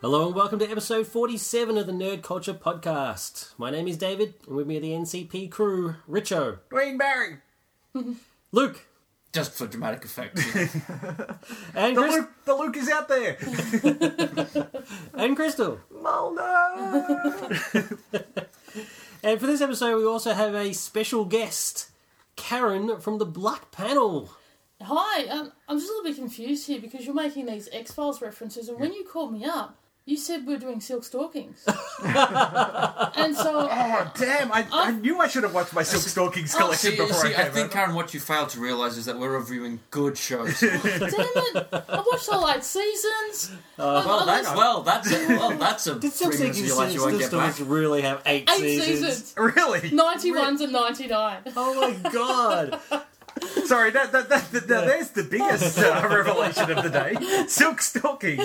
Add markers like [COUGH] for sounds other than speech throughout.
Hello and welcome to episode 47 of the Nerd Culture Podcast. My name is David, and with me are the NCP crew Richo, Dwayne Barry. [LAUGHS] Luke, Just for dramatic effect. [LAUGHS] [LAUGHS] and, The Chris- Luke, the Luke is out there. and Crystal. Mulder. And for this episode, we also have a special guest, Karen from the Black Panel. Hi, um, I'm just a little bit confused here because you're making these X Files references, and when you called me up, you said we're doing Silk Stockings. [LAUGHS] and so, Oh damn! I, I knew I should have watched my Silk Stockings collection see, before see, I I came think, over. Karen, what you failed to realise is that we're reviewing good shows. [LAUGHS] damn it, I watched all eight seasons. Uh, well, that's well, that's a, well, [LAUGHS] that's a Did Silk three minutes of your life you won't get back. really have eight, Eight seasons? seasons. Really? 91 to 99. Oh my god! Sorry, that, that, that, that, that- there's the biggest uh, [LAUGHS] revelation of the day. Silk Stockings,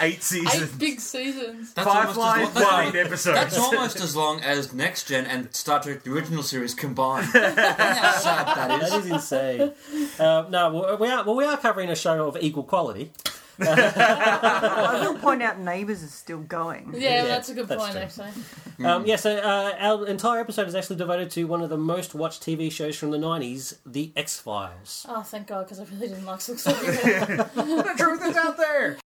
eight seasons, Eight big seasons. That's five almost lines, as long, episodes. That's almost as long as Next Gen and Star Trek: The Original Series combined. [LAUGHS] How sad that That is. is insane. Uh, no, well, we are well, we are covering a show of equal quality. I will [LAUGHS] point out Neighbours is still going. Yeah, that's a good that's point, true. actually. Um, yeah, so uh, our entire episode is actually devoted to one of the most watched TV shows from the '90s, The X Files. Oh, thank God, because I really didn't like Silk Stockings. the truth is out there.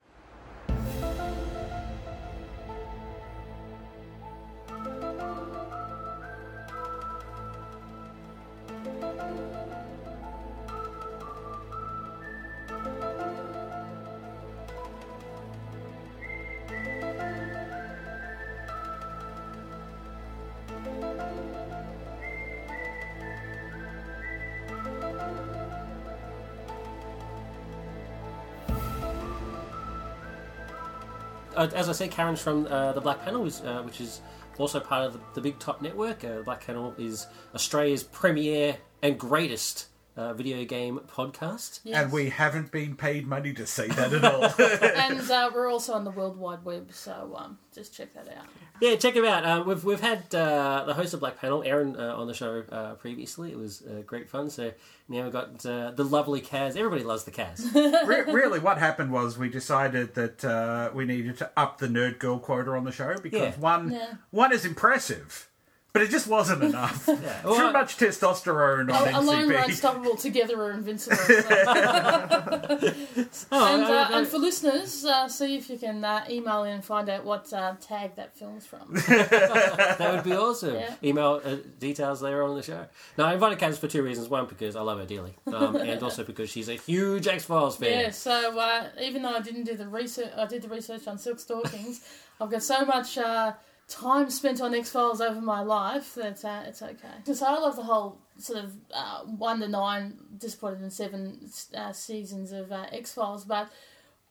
Uh, as I said, Karen's from uh, the Black Panel, is, uh, which is also part of the, the Big Top Network. Uh, the Black Panel is Australia's premier and greatest uh, video game podcast. Yes. And we haven't been paid money to say that at all. [LAUGHS] [LAUGHS] And uh, we're also on the World Wide Web, so um, just check that out. Yeah, check him out. Uh, we've we've had uh, the host of Black Panel, Aaron, uh, on the show uh, previously. It was uh, great fun. So now we've got uh, the lovely Kaz. Everybody loves the Kaz. [LAUGHS] Re- really, what happened was we decided that uh, we needed to up the nerd girl quota on the show because Yeah. one Yeah. one is impressive, but it just wasn't enough. [LAUGHS] Well, Too I- much testosterone on Al- Alone we're unstoppable, together we're invincible. So- [LAUGHS] [LAUGHS] Oh, and, I- uh, and for listeners, uh, see if you can uh, email in and find out what uh, tag that film's from. that would be awesome. Yeah. Email uh, details later on in the show. Now, I invited Kaz for two reasons. One, because I love her dearly, um, and also because she's a huge X Files fan. yeah, so uh, even though I didn't do the research, I did the research on Silk Stockings. I've got so much uh, time spent on X Files over my life that uh, it's okay. So I love the whole sort of uh, one to nine, disappointed in seven uh, seasons of uh, X Files, but.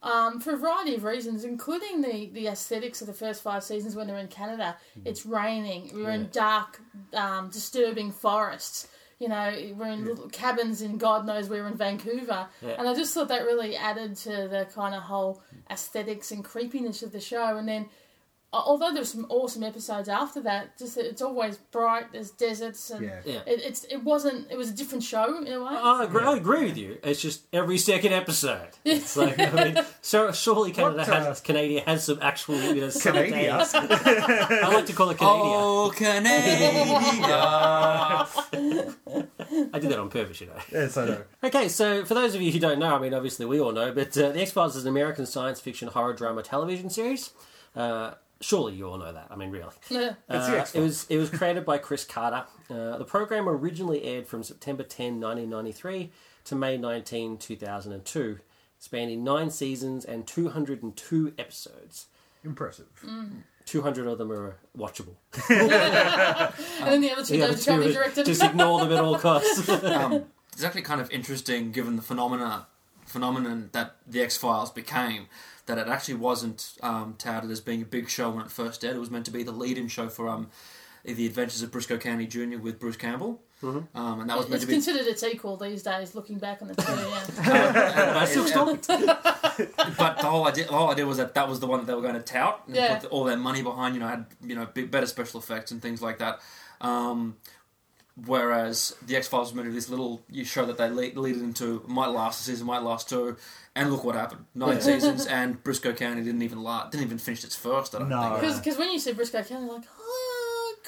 Um, for a variety of reasons, including the, the aesthetics of the first five seasons when they're in Canada. It's raining. We're in dark, um, disturbing forests. You know, we're in little cabins in God knows where in Vancouver. Yeah. And I just thought that really added to the kind of whole aesthetics and creepiness of the show. And then, although there's some awesome episodes after that, just that it's always bright. There's deserts, and Yeah. Yeah. It, it's it wasn't. It was a different show in a way. I agree, I agree with you. It's just every second episode. It's like I mean, [LAUGHS] so surely Canada What, has uh, Canada has some actual you know, Canada. [LAUGHS] I like to call it Canada. Oh, Canada! [LAUGHS] I did that on purpose, you know. Yes, I know. Okay, so for those of you who don't know, I mean, obviously we all know, but uh, The X Files is an American science fiction horror drama television series. Uh, surely you all know that. I mean, really. Yeah. It's the Uh, X-Files. it was it was created by Chris Carter. Uh, the program originally aired from September 10, 1993 to May 19, 2002, spanning nine seasons and 202 episodes. Impressive. 200 of them are watchable. [LAUGHS] and then the other two The other two are directed. just ignore them at all costs. [LAUGHS] um, it's actually kind of interesting given the phenomena phenomenon that the X Files became. That it actually wasn't um, touted as being a big show when it first aired. It was meant to be the lead-in show for um, the Adventures of Brisco County Jr. with Bruce Campbell, um, and that was meant It's to be. considered its equal these days, looking back on the two. Yeah. [LAUGHS] I still stop. but the whole idea, the whole idea was that that was the one that they were going to tout and Yeah. put all their money behind. You know, had you know big, better special effects and things like that. Um, whereas the X Files was meant to this little you show that they lead, lead it into might last a season, might last two, and look what happened. Nine Yeah. [LAUGHS] seasons, and Brisco County didn't even la- didn't even finish its first. I don't No. think. Because when you said Brisco County, you're like, oh, I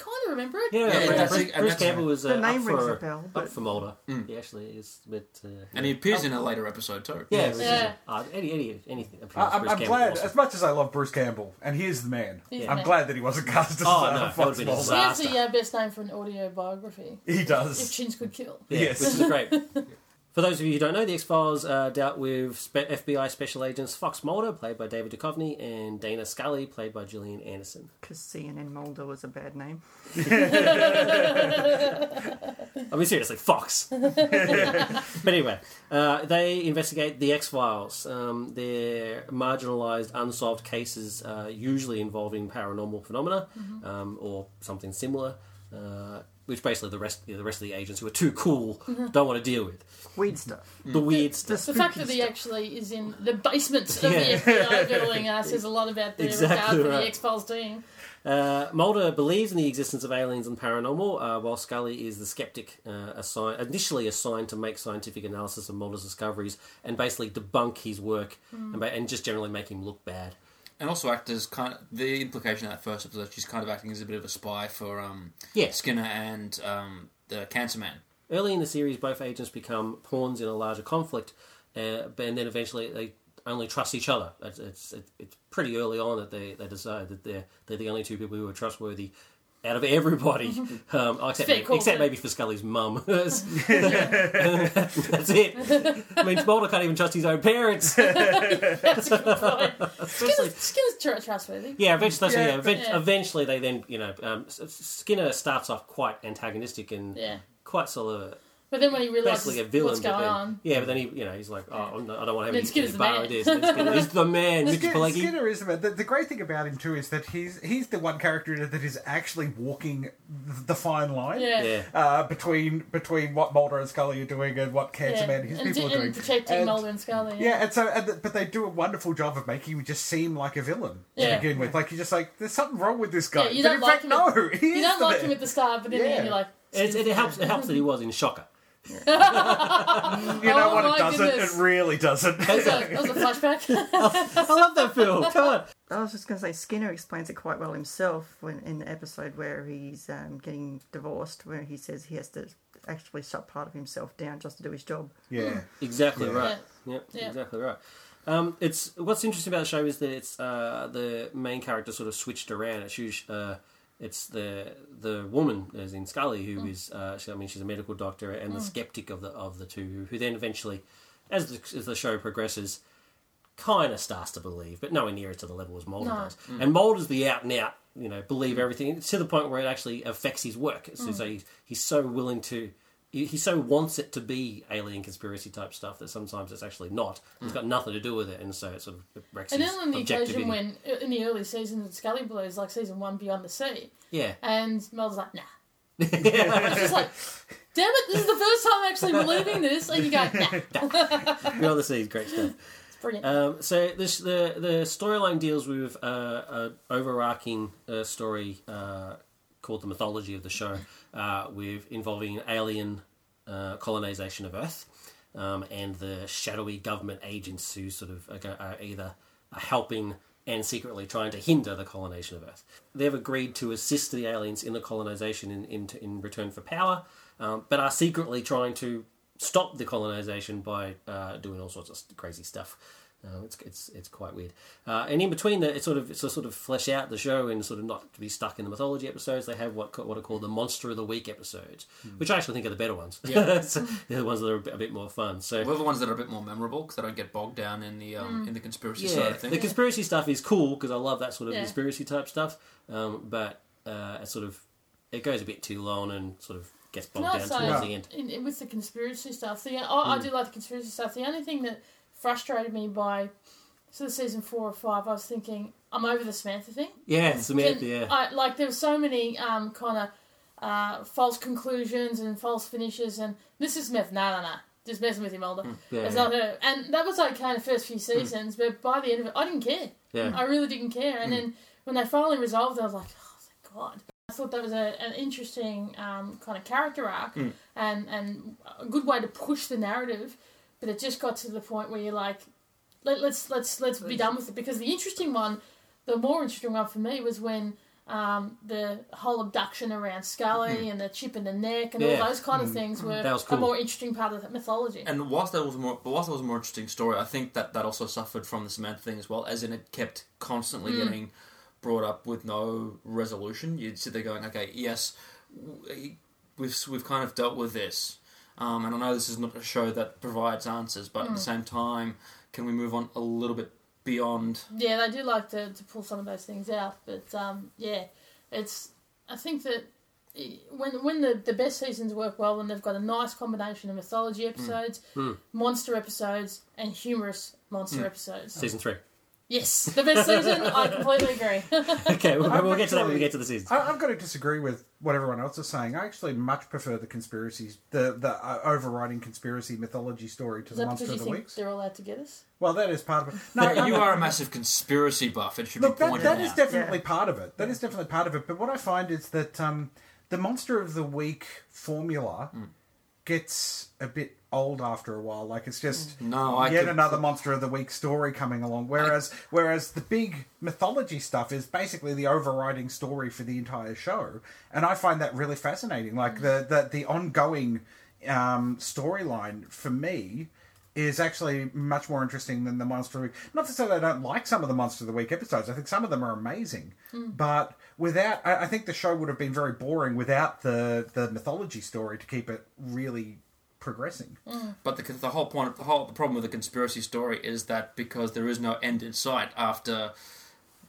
kind of remember it. Yeah, Yeah, Bruce, that's- Bruce, and Bruce that's- Campbell was uh, The up name rings for a bell, up but- for Mulder. Mm. He actually is, but uh, And he appears in a later episode too. yeah, Yeah. Yeah. uh, any, any, anything. I, I'm, Bruce I'm Campbell glad, awesome. as much as I love Bruce Campbell, and he is the man, He's the I'm man. glad that he wasn't cast as Oh, uh, no, that Fox would've been Mulder. He has the uh, best name for an audio biography. He If does. Chins could kill. Yeah, Yes. which is great. [LAUGHS] For those of you who don't know, the X Files uh, dealt with spe- FBI special agents Fox Mulder, played by David Duchovny, and Dana Scully, played by Gillian Anderson. Because CNN Mulder was a bad name. [LAUGHS] I mean, seriously, Fox. [LAUGHS] but anyway, uh, they investigate the X Files. Um, they're marginalised, unsolved cases, uh, usually involving paranormal phenomena um, or something similar. Which basically the rest, the rest of the agents who are too cool don't want to deal with Weird stuff. the weird The stuff. The fact that he actually is in the basement of Yeah. the FBI building uh, says a lot about their Exactly regard for right. the X Files team. Uh, Mulder believes in the existence of aliens and paranormal, uh, while Scully is the skeptic, uh, assign- initially assigned to make scientific analysis of Mulder's discoveries and basically debunk his work and, ba- and just generally make him look bad. And also act as kind of the implication of that first episode. She's kind of acting as a bit of a spy for um, Yeah. Skinner and um, the Cancer Man. Early in the series, both agents become pawns in a larger conflict, uh, and then eventually they only trust each other. It's, it's, it's pretty early on that they, they decide that they're, they're the only two people who are trustworthy out of everybody, [LAUGHS] um, except, Fair maybe, except maybe for Scully's mum. That's [LAUGHS] [LAUGHS] that's it. I mean, Mulder can't even trust his own parents. That's a good point. Skinner's, Skinner's tr- trustworthy. Yeah, eventually, Yeah, yeah, event- yeah. eventually they then, you know, um, Skinner starts off quite antagonistic and quite sort of But then when he realizes basically a villain. what's but going then, on, Yeah, but then he, you know, he's like, oh, I'm not, I don't want to have Skinner's any the bar man. with this. And Skinner is the man, [LAUGHS] Mitch Skinner, Pileggi. Skinner is the man. The, the great thing about him too is that he's he's the one character that is actually walking the fine line yeah. Yeah, uh, between between what Mulder and Scully are doing and what Cancer yeah. Man and his and, people and are doing. protecting And- Mulder and Scully. Yeah, and so, and the, but they do a wonderful job of making him just seem like a villain to begin with. Like you're just like, there's something wrong with this guy. Yeah, you but don't in like fact, him no, at- he You is don't the like man. him at the start, but then Yeah. you're like, it, it, helps. It helps that he was in Shocker. [LAUGHS] You know Oh what? It doesn't. goodness. It really doesn't. that was a, that was a flashback. [LAUGHS] [LAUGHS] I love that film. Come on. I was just going to say Skinner explains it quite well himself when in the episode where he's um, getting divorced, where he says he has to actually shut part of himself down just to do his job. yeah. Exactly Yeah. right. Yep, Yeah. exactly right. Um, it's what's interesting about the show is that it's uh, the main character sort of switched around. It's usually, uh, it's the the woman as in Scully who mm. is uh, she, I mean she's a medical doctor and the mm. skeptic of the of the two who then eventually as the, as the show progresses kind of starts to believe but nowhere near to the level as Mulder No. does. Mm. And Mulder's the out and out you know believe everything to the point where it actually affects his work. So, so he's, he's so willing to he, so wants it to be alien conspiracy type stuff that sometimes it's actually not. It's got nothing to do with it, and so it sort of wrecks and then on the occasion when, in the early seasons of Scully Blues, like season one, Beyond the Sea, yeah, and Mel's like, nah. [LAUGHS] It's just like, damn it, this is the first time I'm actually believing this, and you go, nah. [LAUGHS] Beyond the Seas, great stuff. It's brilliant. Um, so this the the storyline deals with uh, an overarching uh, story uh, called the mythology of the show, uh, with involving alien uh, colonization of Earth um, and the shadowy government agents who sort of are, either helping and secretly trying to hinder the colonization of Earth. They've agreed to assist the aliens in the colonization in in, in return for power, um, but are secretly trying to stop the colonization by uh, doing all sorts of crazy stuff. Uh, it's, it's it's quite weird. Uh, and in between, the, it's sort of it's to sort of flesh out the show and sort of not to be stuck in the mythology episodes. They have what what are called the Monster of the Week episodes, which I actually think are the better ones. Yeah. [LAUGHS] So they're the ones that are a bit, a bit more fun. So They're the ones that are a bit more memorable because they don't get bogged down in the um, in the conspiracy side of things. the conspiracy stuff is cool because I love that sort of Yeah. conspiracy type stuff. Um, but uh, it sort of it goes a bit too long and sort of gets Can bogged I down say, towards the end. in, in- with the conspiracy stuff, the, I, I Hmm. do like the conspiracy stuff. The only thing that frustrated me by sort of season four or five, I was thinking, I'm over the Samantha thing. Yeah, Samantha. Yeah, I, like there were so many um, kind of uh, false conclusions and false finishes, and this is Smith. No, no, no. Just messing with you, Mulder. yeah, It's yeah. not her. And that was okay in the first few seasons, but by the end of it, I didn't care. yeah. I really didn't care. And then when they finally resolved it, I was like, oh, thank God. I thought that was a, an interesting um, kind of character arc Mm. and, and a good way to push the narrative. But it just got to the point where you're like, Let, let's let's let's be done with it. Because the interesting one, the more interesting one for me was when um, the whole abduction around Scully mm-hmm. and the chip in the neck and Yeah. all those kind of mm-hmm. things mm-hmm. were That was a more interesting part of the mythology. And whilst that was more, but whilst that was a more interesting story, I think that that also suffered from the Samantha thing as well, as in it kept constantly mm. getting brought up with no resolution. You'd sit there going, okay, yes, we've we've kind of dealt with this, um, and I know this is not a show that provides answers, but at the same time, can we move on a little bit beyond? Yeah, they do like to, to pull some of those things out, but um, yeah, it's. I think that when when the, the best seasons work well, when they've got a nice combination of mythology episodes, monster episodes, and humorous monster episodes. Season three. Yes, the best season. I completely agree. [LAUGHS] Okay, we'll, I'm we'll get to that when we get to the season. I, I'm going to disagree with what everyone else is saying. I actually much prefer the conspiracies, the the uh, overriding conspiracy mythology story to Is the Monster of the think Weeks. they're all out to get us? Well, that is part of it. [LAUGHS] No, you are a massive conspiracy buff. It should Look, be that, pointed that out. is definitely Yeah. part of it. That is definitely part of it. But what I find is that um, the Monster of the Week formula gets a bit old after a while. Like it's just no, I yet could- another Monster of the Week story coming along. Whereas, whereas the big mythology stuff is basically the overriding story for the entire show, and I find that really fascinating. Like the the, the ongoing um, storyline for me is actually much more interesting than the Monster of the Week. Not to say that I don't like some of the Monster of the Week episodes. I think some of them are amazing, but without, I, I think the show would have been very boring without the the mythology story to keep it really progressing. But the, the whole point, the whole the problem with the conspiracy story is that because there is no end in sight after,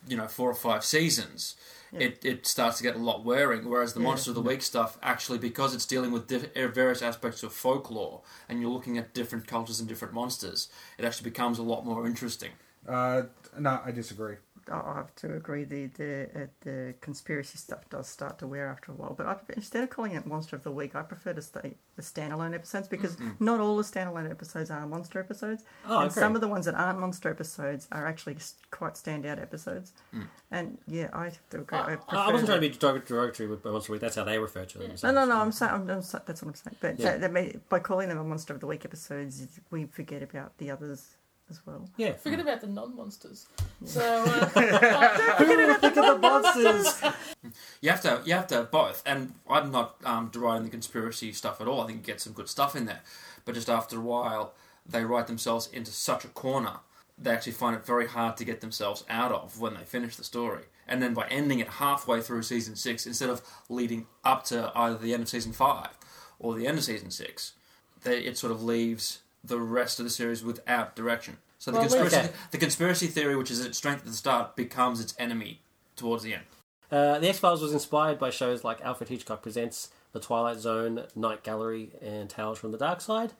you know, four or five seasons, it, it starts to get a lot wearing. Whereas the Monster of the Week stuff, actually, because it's dealing with diff- er, various aspects of folklore and you're looking at different cultures and different monsters, it actually becomes a lot more interesting. Uh, no, I disagree. I I have to agree. The the uh, the conspiracy stuff does start to wear after a while. But I, instead of calling it Monster of the Week, I prefer to stay the standalone episodes because not all the standalone episodes are monster episodes, Oh, I and agree. some of the ones that aren't monster episodes are actually s- quite standout episodes. Mm. And yeah, I have to agree. I, I, I wasn't trying to be derog- derogatory with Monster Week. That's how they refer to them. No, no, no. I'm saying I'm, I'm, that's what I'm saying. But Yeah. that, that may, by calling them a Monster of the Week episodes, we forget about the others as well. Yeah. Forget about the non-monsters. So uh, [LAUGHS] [LAUGHS] Think of the monsters. You have to you have to have both, and I'm not um, deriding the conspiracy stuff at all. I think you get some good stuff in there, but just after a while, they write themselves into such a corner. They actually find it very hard to get themselves out of when they finish the story. And then by ending it halfway through season six, instead of leading up to either the end of season five or the end of season six, they, it sort of leaves the rest of the series without direction. So the Well, conspiracy, okay. the conspiracy theory, which is its strength at the start, becomes its enemy towards the end. Uh, the X Files was inspired by shows like Alfred Hitchcock Presents, The Twilight Zone, Night Gallery, and Tales from the Dark Side,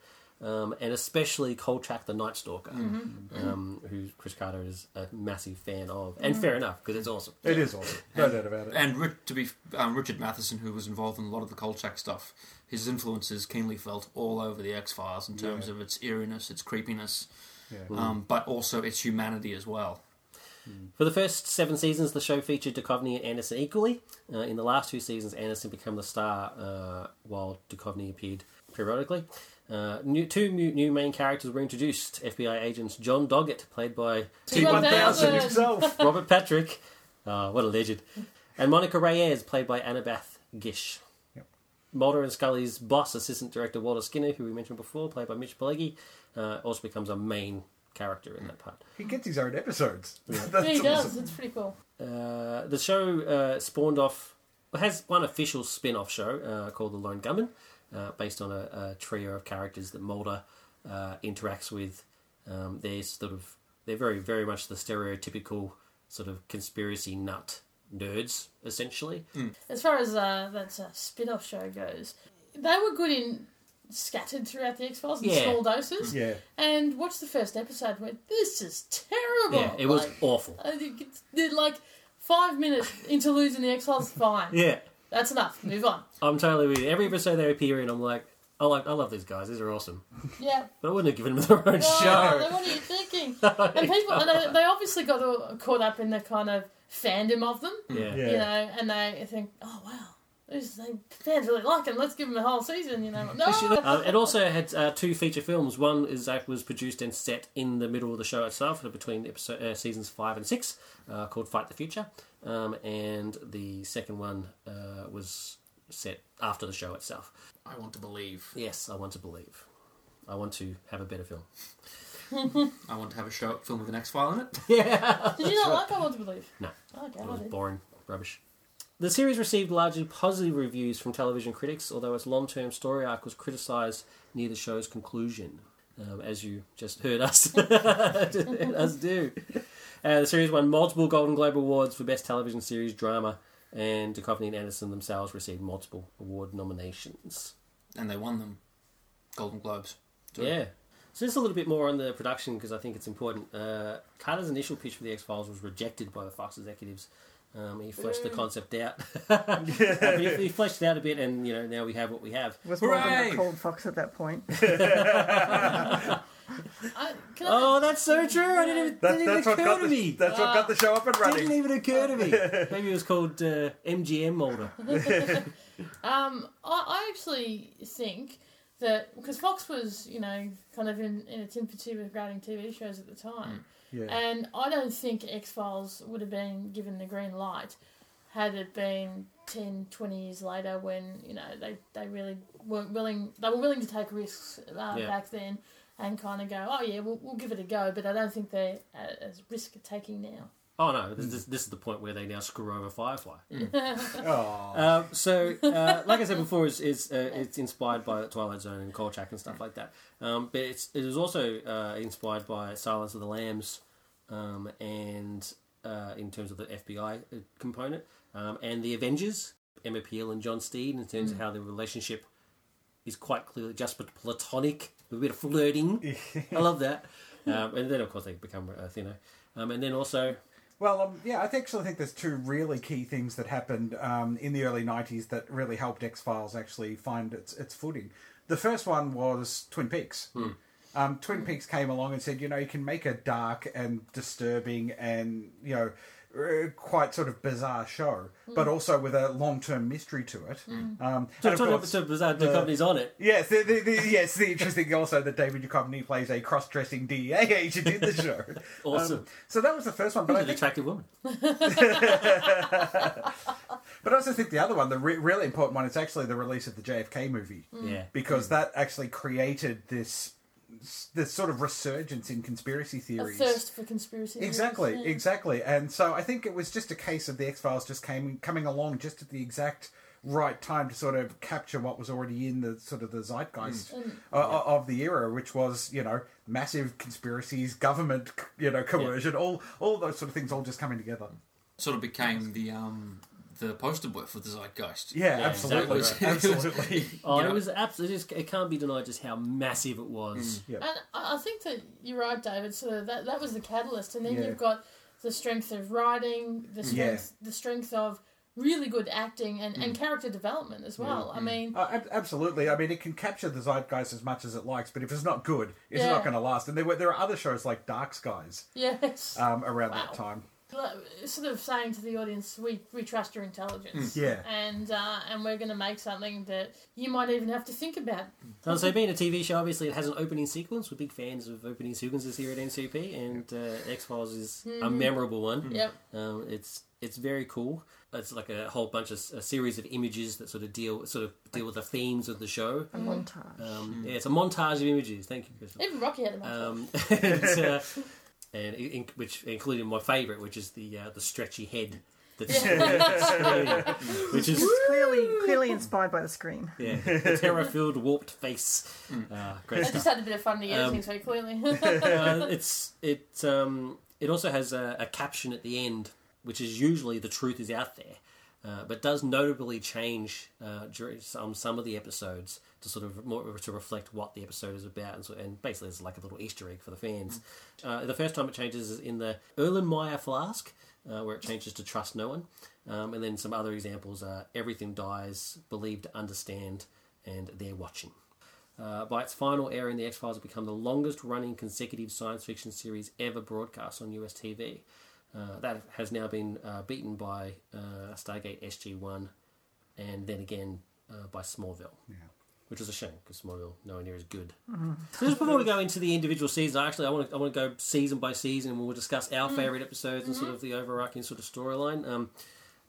um, and especially Kolchak the Night Stalker, um, who Chris Carter is a massive fan of, and fair enough because it's awesome. It is awesome. No doubt about it. And Ri- to be um, Richard Matheson, who was involved in a lot of the Kolchak stuff, his influence is keenly felt all over the X Files in terms Yeah. of its eeriness, its creepiness, Yeah. um, but also its humanity as well. For the first seven seasons, the show featured Duchovny and Anderson equally. Uh, in the last two seasons, Anderson became the star, uh, while Duchovny appeared periodically. Uh, new, two new, new main characters were introduced: FBI agents John Doggett, played by T1000 himself. [LAUGHS] Robert Patrick, uh, what a legend, and Monica Reyes, played by Annabeth Gish. Yep. Mulder and Scully's boss, assistant director Walter Skinner, who we mentioned before, played by Mitch Pileggi, uh, also becomes a main character in that part. He gets his own episodes. [LAUGHS] That's yeah, he does. awesome. It's pretty cool. Uh, the show uh, spawned off, has one official spin off show uh, called The Lone Gunmen, uh, based on a, a trio of characters that Mulder uh, interacts with. Um, they're sort of, they're very, very much the stereotypical sort of conspiracy nut nerds, essentially. As far as uh, that uh, spin-off show goes, they were good in scattered throughout the X Files in Yeah. small doses. Yeah. And watch the first episode where this is terrible. Yeah, it was Like, awful. I think it's like five minute interludes in the X Files. Fine, Yeah, that's enough. Move on. [LAUGHS] I'm totally with you. Every episode they appear in, I'm like, I like, I love these guys. These are awesome. Yeah. But I wouldn't have given them their own Oh, show. then what are you thinking? [LAUGHS] and people, and they, they obviously got all caught up in the kind of fandom of them, Yeah. Yeah. you know, and they think, oh wow, these they, fans really like him. Let's give them a whole season, you know. No, Um, it also had uh, two feature films. One is uh, was produced and set in the middle of the show itself, between episode, uh, seasons five and six, uh, called Fight the Future, um, and the second one uh, was set after the show itself. I want to believe. Yes, I want to believe. I want to have a better film. [LAUGHS] I want to have a show film with an X file in it. [LAUGHS] Yeah, did you not like I Want to Believe? No. Okay, it I was did. boring rubbish. The series received largely positive reviews from television critics, although its long-term story arc was criticised near the show's conclusion, um, as you just heard us [LAUGHS] us do. Uh, the series won multiple Golden Globe awards for best television series drama, and Duchovny and Anderson themselves received multiple award nominations. And they won them. Golden Globes. So- Yeah. So just a little bit more on the production because I think it's important. Uh, Carter's initial pitch for the X Files was rejected by the Fox executives. Um, he fleshed the concept out. [LAUGHS] [LAUGHS] Uh, but he, he fleshed it out a bit, and you know now we have what we have. Was more than a cold fox at that point. [LAUGHS] I, can I, Oh, that's so true. I didn't even, That, didn't even that's what occur got to the, me. that's what got the show up and running. Didn't even occur to me. [LAUGHS] Maybe it was called uh, MGM Molder. [LAUGHS] Um, I, I actually think that because Fox was, you know, kind of in, in its infancy regarding TV shows at the time, Yeah. and I don't think X Files would have been given the green light had it been 10, 20 years later when you know they, they really weren't willing. They were willing to take risks uh, Yeah. back then and kind of go, oh yeah, we'll, we'll give it a go. But I don't think they're uh, as risk taking now. Oh no, this, this, this is the point where they now screw over Firefly. [LAUGHS] Oh. Uh, so, uh, like I said [LAUGHS] before, it's it's, uh, it's inspired by Twilight Zone and Kolchak and stuff like that. Um, but it's it was also uh, inspired by Silence of the Lambs, um, and uh, in terms of the FBI component, um, and the Avengers, Emma Peel and John Steed, in terms of how the relationship is quite clearly just but platonic, with a bit of flirting. [LAUGHS] I love that. Um, and then, of course, they become uh, thinner. Um, and then also, Well, um, yeah, I actually think there's two really key things that happened um, in the early '90s that really helped X Files actually find its its footing. The first one was Twin Peaks. Um, Twin Peaks came along and said, you know, you can make a dark and disturbing and you know quite sort of bizarre show, but also with a long term mystery to it. Um, so, and of course- bizarre, the company's on it. Yes, the, the, the, yes. The interesting also that David Duchovny plays a cross-dressing DEA agent in the [LAUGHS] show. Awesome. Um, so that was the first one, but He's I an think attractive woman. [LAUGHS] But I also think the other one, the re- really important one, is actually the release of the JFK movie Yeah. because that actually created this this sort of resurgence in conspiracy A theories. thirst for conspiracy. theories, Exactly, yeah. exactly. And so I think it was just a case of the X Files just came coming along just at the exact right time to sort of capture what was already in the sort of the zeitgeist Mm. o- o- of the era, which was you know massive conspiracies, government you know coercion, all all those sort of things all just coming together. Sort of became the um the poster boy for the zeitgeist. Yeah, Yeah, absolutely, exactly. [LAUGHS] absolutely. Oh, it was absolutely. It can't be denied just how massive it was. Yeah. And I I think that you're right, David. So that that was the catalyst, and then Yeah. you've got the strength of writing, the strength, the strength of really good acting and, Mm. and character development as well. I mean, Uh, ab- absolutely. I mean, it can capture the zeitgeist as much as it likes, but if it's not good, it's Yeah. not going to last. And there were there are other shows like Dark Skies yes, um, around Wow. that time. Like, sort of saying to the audience, we we trust your intelligence, Yeah. and uh, and we're going to make something that you might even have to think about. Uh, so, being a TV show, obviously, it has an opening sequence. We're big fans of opening sequences here at NCP, and uh, X Files is a memorable one. Yep. Um, it's it's very cool. It's like a whole bunch of a series of images that sort of deal sort of deal with the themes of the show. A montage. Um, Yeah, it's a montage of images. Thank you, Chris. Even Rocky had a montage. Um, [LAUGHS] and, uh, and in, which included my favourite, which is the uh, the stretchy head that's screaming, which is clearly clearly inspired by the scream. yeah, the terror-filled warped face. Uh, great I stuff. just had a bit of fun in the editing, Um, so clearly. [LAUGHS] uh, [LAUGHS] it's it um, it also has a, a caption at the end, which is usually the truth is out there, uh, but does notably change uh, during some some of the episodes to sort of more to reflect what the episode is about, and, so, and basically it's like a little Easter egg for the fans. Uh, the first time it changes is in the Erlenmeyer flask, uh, where it changes to trust no one, um, and then some other examples are everything dies, believe to understand, and they're watching. Uh, by its final airing, The X Files have become the longest running consecutive science fiction series ever broadcast on US TV. Uh, that has now been uh, beaten by uh, Stargate SG 1 and then again uh, by Smallville. Yeah. Which was a shame because Smallville nowhere near as good. So just before we go into the individual seasons, actually I want to I want to go season by season and we'll discuss our favourite episodes and sort of the overarching sort of storyline. Um,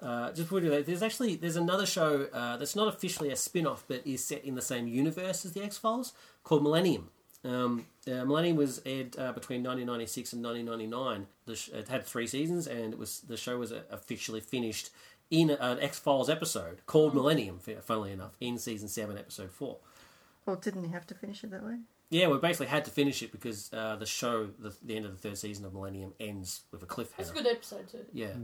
uh, just before we do that, there's actually there's another show uh, that's not officially a spin-off but is set in the same universe as the X Files called Millennium. Um, uh, Millennium was aired uh, between 1996 and 1999. The sh- it had three seasons, and it was the show was uh, officially finished in an X Files episode called Millennium. Funnily enough, in season seven, episode four. Well, didn't you have to finish it that way? Yeah, we basically had to finish it because uh, the show, the, the end of the third season of Millennium, ends with a cliffhanger. It's a good episode too. Yeah,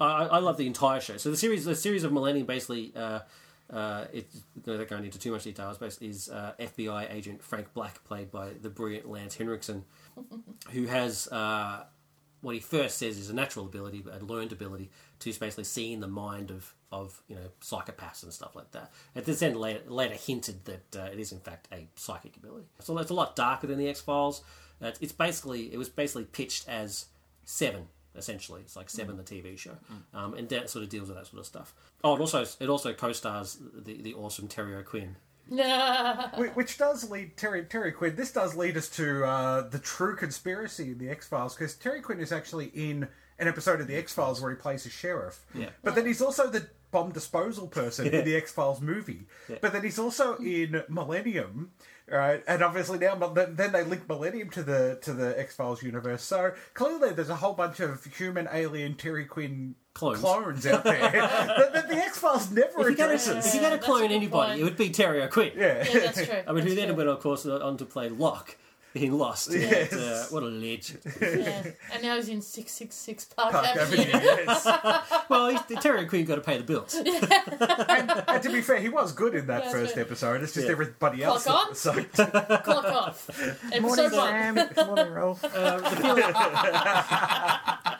I, I I love the entire show. So the series, the series of Millennium, basically, uh, uh, it, without going into too much details, basically is uh, FBI agent Frank Black, played by the brilliant Lance Henriksen, [LAUGHS] who has uh, what he first says is a natural ability, but a learned ability to basically see in the mind of of you know psychopaths and stuff like that. At this end, later, later hinted that uh, it is in fact a psychic ability. So it's a lot darker than the X Files. Uh, it's basically it was basically pitched as Seven essentially. It's like Seven, the TV show, um, and that sort of deals with that sort of stuff. Oh, it also it also co-stars the the awesome Terry O'Quinn. Wh- Which does lead Terry Terry Quinn. This does lead us to uh, the true conspiracy in the X Files because Terry Quinn is actually in an episode of the X Files where he plays a sheriff. Yeah. But then he's also the bomb disposal person in the X Files movie. But then he's also in Millennium, right? And obviously now then then they link Millennium to the to the X Files universe. So clearly there's a whole bunch of human alien Terry Quinn. Clones. out there that, [LAUGHS] that the X Files never If you're going addresses. to if you're going to clone anybody, point. it would be Terry O'Quinn. Yeah. Yeah, that's true. [LAUGHS] I mean, who That's then went, of course, uh, on to play Locke [LAUGHS] in Lost. Yes. And, uh, what a legend. Yeah. And now he's in 666 Park, Park Avenue. Avenue, yes. [LAUGHS] well, he's, Terry O'Quinn got to pay the bills. [LAUGHS] And to be fair, he was good in that That's first right. episode. It's just Yeah. everybody else. Clock that sucked. Clock off. Morning, Episode one. Sam. Morning, Rolf. Uh, the feeling,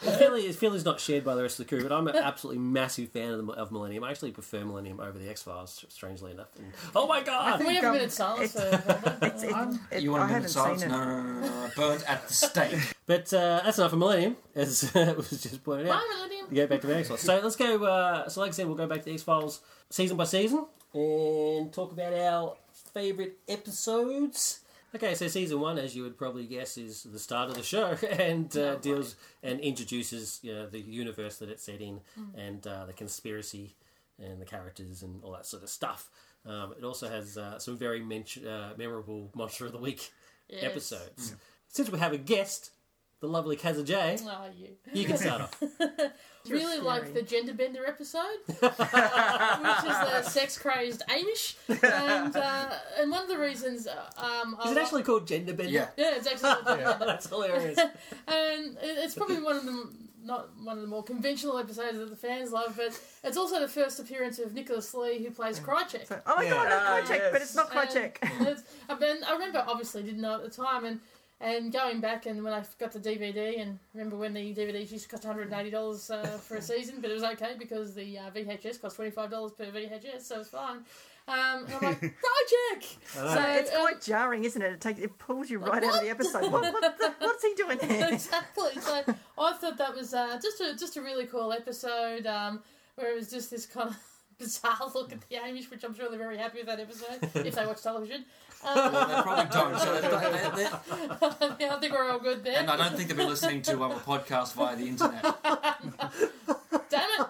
the feeling, the feeling is not shared by the rest of the crew, but I'm an absolutely massive fan of, the, of Millennium. I actually prefer Millennium over the X Files, strangely enough. And, oh my god! Can we have a um, minute silence it's- for it, it, You I want a haven't minute silence? Seen No, no, no, no, no. Burnt at the stake. [LAUGHS] But uh, that's enough for Millennium, as [LAUGHS] it was just pointed out. Bye, Millennium. Go back to the X Files. So let's go. Uh, so, like I said, we'll go back to the X Files season by season and talk about our favourite episodes. Okay, so season one, as you would probably guess, is the start of the show [LAUGHS] and uh, deals and introduces you know, the universe that it's set in and uh, the conspiracy and the characters and all that sort of stuff. Um, it also has uh, some very men- uh, memorable Monster of the Week Yes. episodes. Since we have a guest, the lovely Kazza J, Oh, you. you can start off. [LAUGHS] really scary. like the gender bender episode, [LAUGHS] which is the sex crazed Amish, and uh, and one of the reasons uh, um, I Is it lo- actually called Gender Bender? Yeah. yeah, it's actually called [LAUGHS] Gender Bender. That's hilarious. and it- it's probably one of the not one of the more conventional episodes that the fans love, but it's also the first appearance of Nicholas Lea, who plays Krychek. So, oh my Yeah. god, Ah, it's Krychek, but it's not And Krychek. [LAUGHS] it's- I mean, I remember obviously didn't know at the time, and and going back and when I got the DVD, and remember when the DVD used to cost one hundred and eighty dollars uh, for a season, but it was okay because the uh, VHS cost twenty five dollars per VHS, so it's fine. Um, and I'm like, [LAUGHS] Krychek. So it's um, quite jarring, isn't it? It takes it pulls you right out of the episode. What, what the, what's he doing [LAUGHS] here? exactly. So I thought that was uh, just a just a really cool episode um, where it was just this kind of [LAUGHS] bizarre look at the Amish, which I'm sure they're very happy with that episode if they watch television. Um, Well, they probably don't. So they, they, they, yeah, I think we're all good there. and I don't think they'll be listening to um, a podcast via the internet.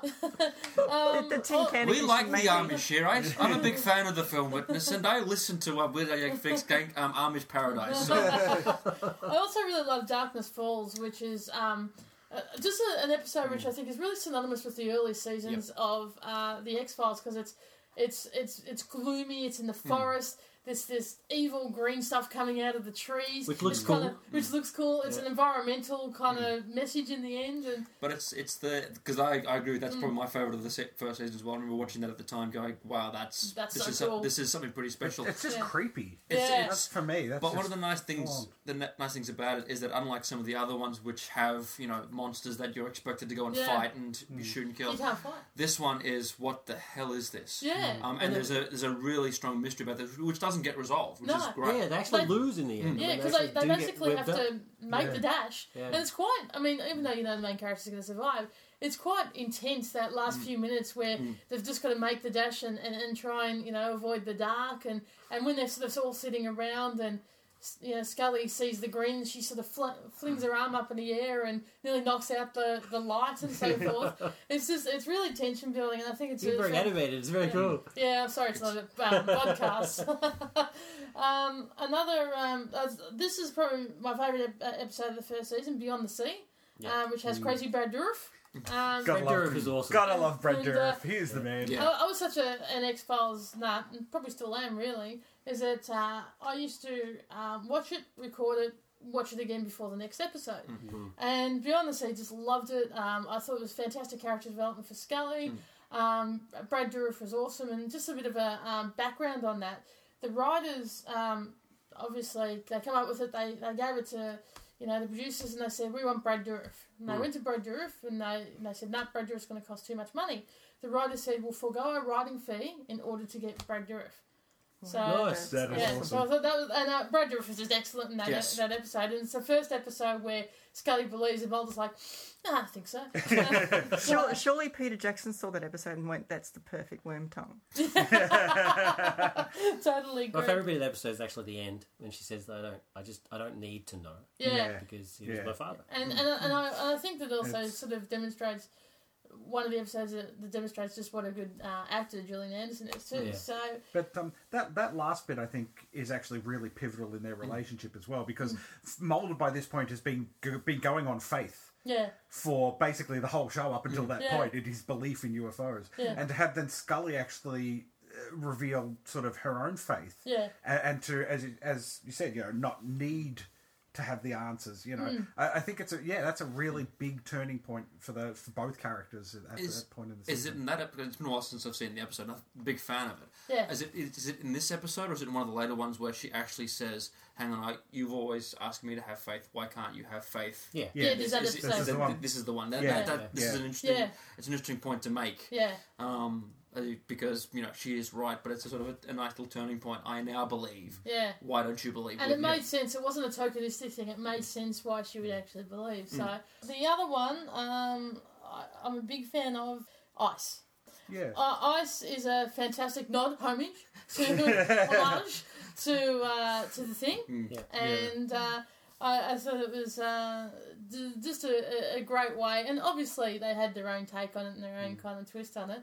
Damn [LAUGHS] it! um, the tin oh, can We like the maybe. Amish here. [LAUGHS] I, I'm a big fan of the film Witness, and I listen to uh, with a fixed gang, um, Amish Paradise. So, [LAUGHS] I also really love Darkness Falls, which is um, uh, just a, an episode which I think is really synonymous with the early seasons of uh, the X Files because it's it's it's it's gloomy. It's in the forest. There's this evil green stuff coming out of the trees, Which looks It's kinda- cool. which looks cool. It's an environmental kind of mm. message in the end, and but it's it's the because I, I agree that's mm. probably my favorite of the se- first season as well. I remember watching that at the time, going, "Wow, that's That's this so is cool. this is something pretty special." It's just Yeah. creepy. It's- Yeah. it's- That's for me. That's But one of the nice things, on. the ne- nice things about it is that unlike some of the other ones, which have you know monsters that you're expected to go and Yeah. fight and mm. you shoot and kill, you can't fight. this one is what the hell is this? Yeah. Um, and And there's a there's a really strong mystery about this, which doesn't doesn't get resolved, which No. is great. Yeah, they actually They- lose in the end. Yeah, because they, actually they do get basically have webbed to make Yeah. the dash, Yeah. and it's quite. I mean, even though you know the main characters are going to survive, it's quite intense that last Mm. few minutes where they've just got to make the dash and, and, and try and you know avoid the dark, and and when they're sort of all sitting around and. You know, Scully sees the green. She sort of fl- flings her arm up in the air and nearly knocks out the, the light and so [LAUGHS] forth. It's just it's really tension building, and I think it's It's very fan- animated. It's very Yeah. cool. yeah, I'm sorry, it's not a um, podcast. [LAUGHS] um, another, um, uh, this is probably my favourite ep- uh, episode of the first season, Beyond the Sea, Yeah. uh, which has Crazy Brad Dourif. [LAUGHS] Um, Gotta love, Dourif is awesome. Gotta love Brett And, uh, Dourif. He is the man. Yeah. I, I was such a, an X Files nut, and probably still am really. Is that uh, I used to um, watch it, record it, watch it again before the next episode. And Beyond the Sea, just loved it. Um, I thought it was fantastic character development for Scully. Um, Brad Dourif was awesome, and just a bit of a um, background on that. The writers, um, obviously, they come up with it. They, they gave it to you know the producers, and they said we want Brad Dourif. And they went to Brad Dourif, and they and they said no, Brad Dourif's going to cost too much money. The writers said we'll forego our writing fee in order to get Brad Dourif. So Nice. That is yeah, awesome. so I thought that was, and uh, Brad Dourif was just excellent in that Yes. that episode. And it's the first episode where Scully believes, and Mulder's like, "Ah, I think so. [LAUGHS] Surely, surely Peter Jackson saw that episode and went, "That's the perfect Wormtongue." [LAUGHS] [LAUGHS] totally My agree. favorite bit of the episode is actually the end when she says that I don't, I just, I don't need to know Yeah. Yeah. because he Yeah. was my father. And and, and, I, and I think that also It's- sort of demonstrates one of the episodes that, that demonstrates just what a good uh, actor Gillian Anderson is too. Yeah. So But um, that that last bit, I think, is actually really pivotal in their relationship as well, because Mulder by this point has been been going on faith yeah, for basically the whole show up until that Yeah. point in his belief in UFOs, Yeah. and to have then Scully actually uh, reveal sort of her own faith, Yeah. and, and to as you- as you said, you know, not need to have the answers. You know, Hmm. I, I think it's a yeah, that's a really big turning point for the for both characters at, at Is- that point in the season. Is it in that episode? It's been a while since I've seen the episode. I'm a big fan of it. Yeah. Is it is it in this episode or is it in one of the later ones where she actually says, "Hang on, I, you've always asked me to have faith. Why can't you have faith?" Yeah. Yeah. Yeah, there's that Is- is- This is the one. This is the one. That, Yeah. that, that, Yeah. This is Yeah. an interesting. Yeah. It's an interesting point to make. yeah, Um, because you know she is right, but it's a sort of a, a nice little turning point. I now believe. yeah. Why don't you believe? And it me? made sense. It wasn't a tokenistic thing. It made sense why she would actually believe. So Mm. the other one, um, I, I'm a big fan of Ice. yeah. Uh, Ice is a fantastic nod, homage [LAUGHS] to homage to uh, to the thing, Yeah. and uh, I, I thought it was uh, d- just a, a- a great way. And obviously, they had their own take on it and their own kind of twist on it.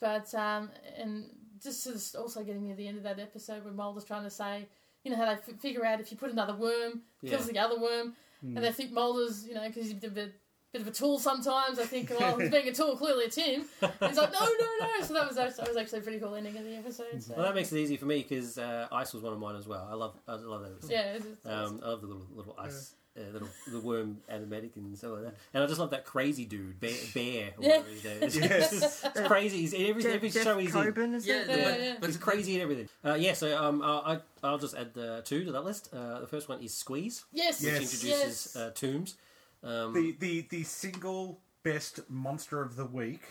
But um, and just sort of also getting near the end of that episode where Mulder's trying to say, you know, how they f- figure out if you put another worm, kills Yeah. the other worm, and they think Mulder's, you know, because he's a bit, bit of a tool sometimes. I think, well, he's being a tool. Clearly, it's him. And he's like, no, no, no. So that was that was actually a pretty cool ending of the episode. So. Well, that makes it easy for me because uh, ice was one of mine as well. I love, I love that. episode. yeah, it's, it's, Um, I love the little little ice, uh, little the worm animatic and stuff like that. And I just love that crazy dude, Bear. [LAUGHS] bear or Yeah. whatever his name is. It's, [LAUGHS] it's crazy. He's in every, Jeff, every Jeff show he's in. Coburn, is Yeah, it? the- Yeah, but, yeah. but He's crazy and everything. Uh, yeah, so um, I, I'll just add the two to that list. Uh, the first one is Squeeze, yes, which Yes. introduces yes. uh, Tooms. Um, the the the single best monster of the week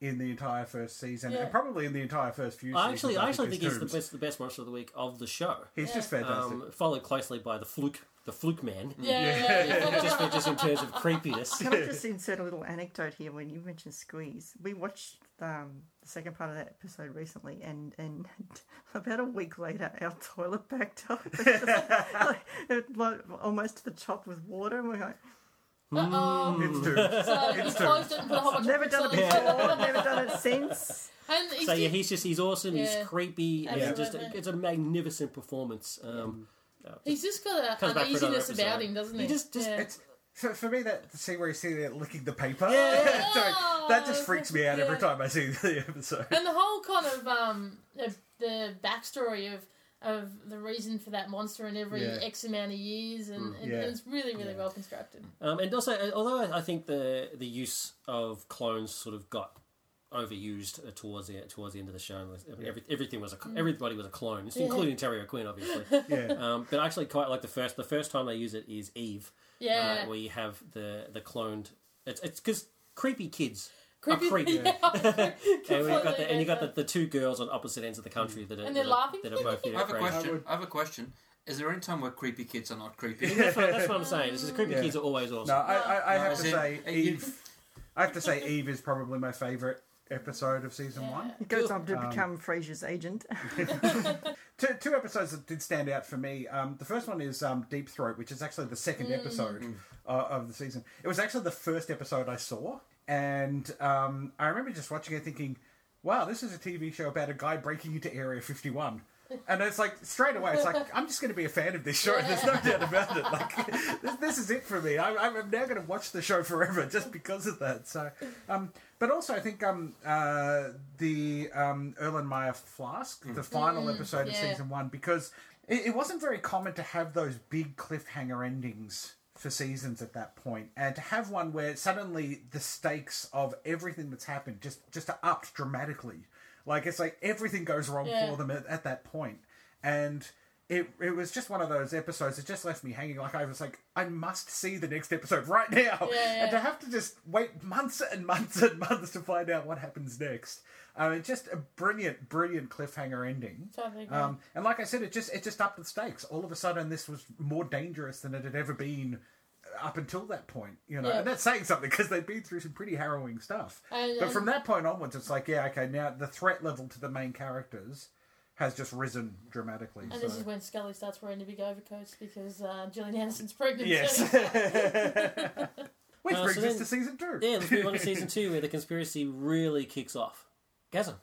in the entire first season, Yeah. and probably in the entire first few. I actually, I actually think he's the best, the best monster of the week of the show. He's just fantastic. Um, followed closely by the fluke, the fluke man. yeah, yeah, yeah. [LAUGHS] just, just in terms of creepiness. Can I just insert a little anecdote here? When you mentioned Squeeze, we watched um, the second part of that episode recently, and, and [LAUGHS] about a week later, our toilet backed up, like, [LAUGHS] it, like, almost to the top with water, and we're like, Uh-oh. it's Tooms. So he It's closed it and put a whole bunch never of done it bricks on before, never done it since. And he's So yeah, he's just he's awesome. Yeah. He's creepy. And it's just it's a magnificent performance. Um, uh, he's just got Comes a, back an for another easiness about episode. him, doesn't he? He just- just- yeah. It's for, for me that the scene where he's see it licking the paper. Yeah. [LAUGHS] Sorry, that just freaks me out every Yeah. time I see the episode. and the whole kind of um the, the backstory of of the reason for that monster in every Yeah. X amount of years, and, and Yeah. it's really really Yeah. well constructed. um, and also, uh, although I I think the the use of clones sort of got overused uh, towards the towards the end of the show. Every, everything was a everybody was a clone, including Terry O'Quinn, obviously. [LAUGHS] Yeah. um, but I actually quite like the first. The first time they use it is Eve, Yeah, uh, where you have the the cloned. It's it's because creepy kids creepy. creep, [LAUGHS] yeah. [LAUGHS] and we've got the, and you Completely got the, the two girls on opposite ends of the country that are And they're that are- laughing. that are both you know, I have a crazy. question. would- I have a question. Is there any time where creepy kids are not creepy? That's what, that's what I'm saying. This is creepy Yeah. kids are always awesome. No, I, I, I have As to in, say uh, Eve. I have to say Eve is probably my favourite episode of season Yeah. one. He goes on to Um, become Frasier's agent. [LAUGHS] [LAUGHS] Two, two episodes that did stand out for me. Um, the first one is um, Deep Throat, which is actually the second episode uh, of the season. It was actually the first episode I saw, and um, I remember just watching it thinking, "Wow, this is a TV show about a guy breaking into Area 51." And it's like straight away, it's like [LAUGHS] I'm just going to be a fan of this show. There's no doubt about it. Like this, this is it for me. I, I'm now going to watch the show forever just because of that. So, um, but also I think um, uh, the um, Erlenmeyer Flask, the final episode of season one, because it, it wasn't very common to have those big cliffhanger endings for seasons at that point, and to have one where suddenly the stakes of everything that's happened just just are upped dramatically. Like it's like everything goes wrong Yeah. for them at, at that point, and. It, it was just one of those episodes that just left me hanging. Like I was like, I must see the next episode right now, Yeah, and to have to just wait months and months and months to find out what happens next. I mean, just a brilliant, brilliant cliffhanger ending. Totally. Um, and like I said, it just it just upped the stakes. All of a sudden, this was more dangerous than it had ever been up until that point. You know, Yeah. and that's saying something because they've been through some pretty harrowing stuff. And- but and- from that point onwards, it's like, yeah, okay, now the threat level to the main characters has just risen dramatically. And so. this is when Scully starts wearing the big overcoats because uh, Gillian Anderson's pregnant. Yes. [LAUGHS] Which Uh, brings so us to season two. Yeah, let's move on to season [LAUGHS] two, where the conspiracy really kicks off. Gazan.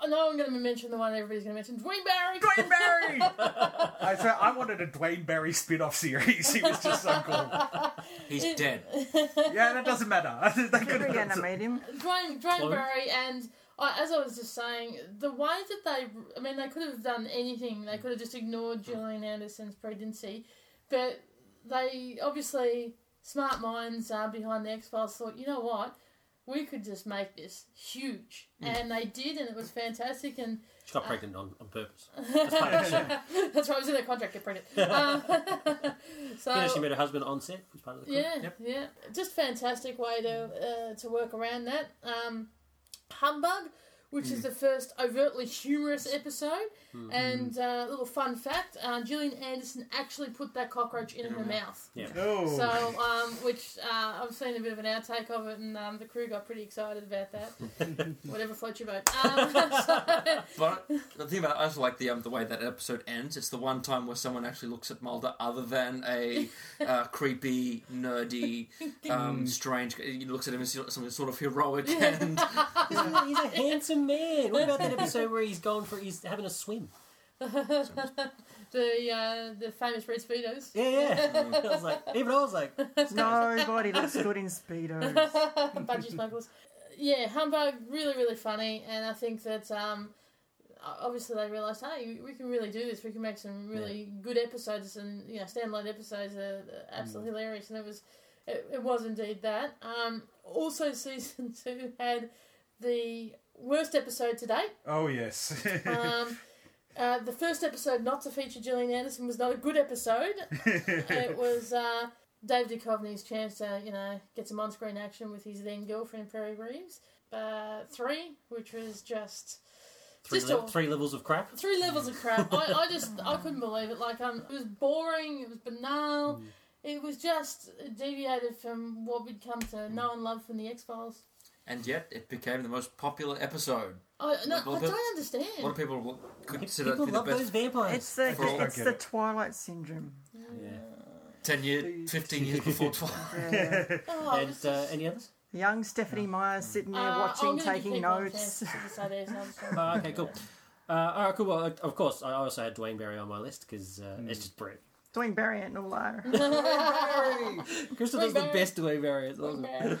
I know I'm going to mention the one everybody's going to mention. Duane Barry. Duane Barry! [LAUGHS] I, swear, I wanted a Duane Barry spin off series. He was just so [LAUGHS] cool. He's dead. [LAUGHS] Yeah, that doesn't matter. they could have done some- Reanimate him. Duane, Duane Clone. Barry, and uh, as I was just saying, the way that they, I mean, they could have done anything. They could have just ignored Gillian Anderson's pregnancy, but they obviously smart minds uh, behind the X Files thought, you know what, we could just make this huge, and they did, and it was fantastic. And She got pregnant on, on purpose. That's part of the show. that's why it was in their contract, get pregnant. Um, [LAUGHS] [LAUGHS] so You know, she met her husband on set, which was part of the. Yeah, Yep. yeah. Just fantastic way to uh, to work around that. Um, Humbug, which is the first overtly humorous episode, and uh, little fun fact: uh, Gillian Anderson actually put that cockroach in her mouth. Yeah. Oh. So, um, which uh, I've seen a bit of an outtake of it, and um, the crew got pretty excited about that. [LAUGHS] Whatever floats your boat. Um, [LAUGHS] so- But the thing about it, I also like the um, the way that episode ends. It's the one time where someone actually looks at Mulder other than a uh, [LAUGHS] creepy, nerdy, um, strange. He looks at him as something sort of heroic and He's a, he's a man. What about that [LAUGHS] episode where he's gone for he's having a swim? [LAUGHS] the uh, the famous red speedos. Yeah, yeah. [LAUGHS] I was like, even I was like, Nobody looks good in speedos. budgie smugglers. Yeah, Humbug, really, really funny, and I think that um, obviously they realised, hey, we can really do this. We can make some really good episodes, and you know, standalone episodes are, are absolutely hilarious. And it was, it, it was indeed that. Um, also, season two had the worst episode to date. Oh, yes. [LAUGHS] Um, uh, the first episode not to feature Gillian Anderson was not a good episode. [LAUGHS] it was uh, Dave Duchovny's chance to, you know, get some on-screen action with his then girlfriend Perrey Reeves. Uh, three, which was just three, Just le- a- three levels of crap. three levels of crap. I, I just I couldn't believe it. Like um, it was boring. It was banal. It was just deviated from what we'd come to know and love from the X Files. And yet it became the most popular episode. I no, I don't understand. A lot of people will consider People it to be the love those best vampires. It's the For all- it's the it. Twilight syndrome. yeah. ten years, fifteen years before Twilight. [LAUGHS] Yeah. Oh, it And was uh, just- any others? Young Stephenie Meyer sitting there Uh, I'm watching, gonna give taking people notes. chance to decide theirs, I'm sorry. Oh, [LAUGHS] okay, cool. Uh, all right, cool. Well, uh, of course, I also had Duane Barry on my list because uh, it's just brilliant. Duane Barry and all that. [LAUGHS] Crystal does the Barry. best Duane Barry. It's awesome. Barry.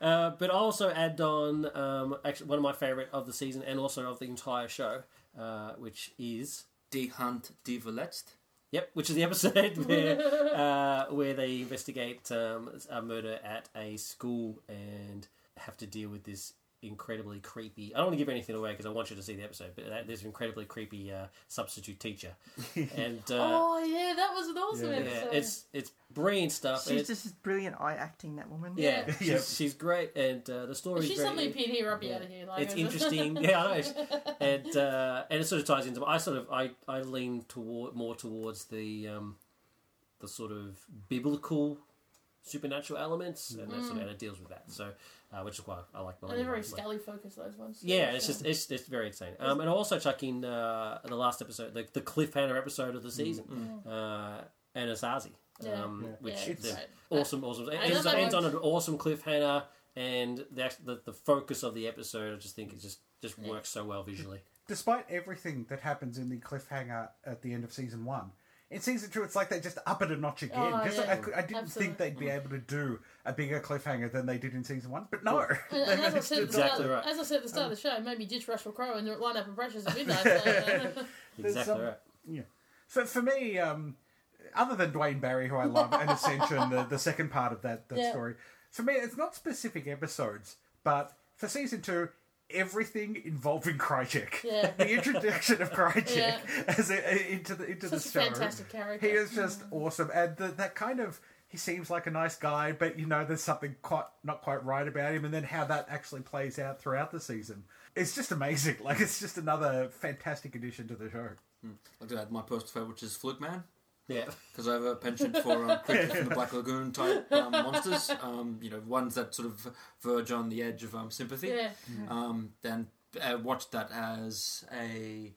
Uh, but I also add on um, actually one of my favourite of the season and also of the entire show, uh, which is Die Hand die Verletzt. Yep, which is the episode [LAUGHS] where uh, where they investigate um, a murder at a school and have to deal with this incredibly creepy. I don't want to give anything away because I want you to see the episode, but that, there's an incredibly creepy uh, substitute teacher, [LAUGHS] and uh, oh yeah, that was an awesome yeah, episode. it's it's brilliant stuff. She's just this brilliant eye acting, that woman. yeah, Yeah. [LAUGHS] she's, she's great, and uh, the story. if she suddenly appeared here, I'd be yeah. out of here. Like, it's interesting. [LAUGHS] yeah, I know. And uh, and it sort of ties into. I sort of I, I lean toward more towards the um, the sort of biblical supernatural elements, and that sort of and it deals with that. So, uh, which is why I like. and they're very Millennium. Scully focused. Those ones. Yeah, it's just it's, it's very insane. Um, and I also chuck in uh, the last episode, the, the cliffhanger episode of the season, uh, Anasazi, Yeah. um, Yeah. which Yeah, it's great. awesome, awesome. It ends, love ends on an awesome cliffhanger, and the, the the focus of the episode, I just think it just just Yeah. works so well visually. Despite everything that happens in the cliffhanger at the end of season one, in season two, it's like they just up it a notch again. Oh, 'Cause yeah. I, could- I didn't Absolutely. think they'd be able to do a bigger cliffhanger than they did in season one, but no. [LAUGHS] And, They and as, I said at the. Exactly start, right. as I said at the start of the show, maybe ditch Russell Crowe and line up Precious at midnight. So, [LAUGHS] Exactly um, right. Yeah. For, for me, um, other than Duane Barry, who I love, and Ascension, the, the second part of that, that Yeah. story, for me, it's not specific episodes, but for season two, everything involving Krychek. Yeah. [LAUGHS] The introduction of Krychek Yeah. as a, into the into Such the a show. fantastic character. He is mm. just awesome, and the, that kind of he seems like a nice guy, but you know there's something quite not quite right about him, and then how that actually plays out throughout the season. It's just amazing. [LAUGHS] Like it's just another fantastic addition to the show. Hmm. I'd like to add my personal favourite, which is Fluke Man. Yeah, because I have a penchant for um, [LAUGHS] creatures from the Black Lagoon type um, monsters. Um, you know, ones that sort of verge on the edge of um, sympathy. Yeah. Um, then I watched that as a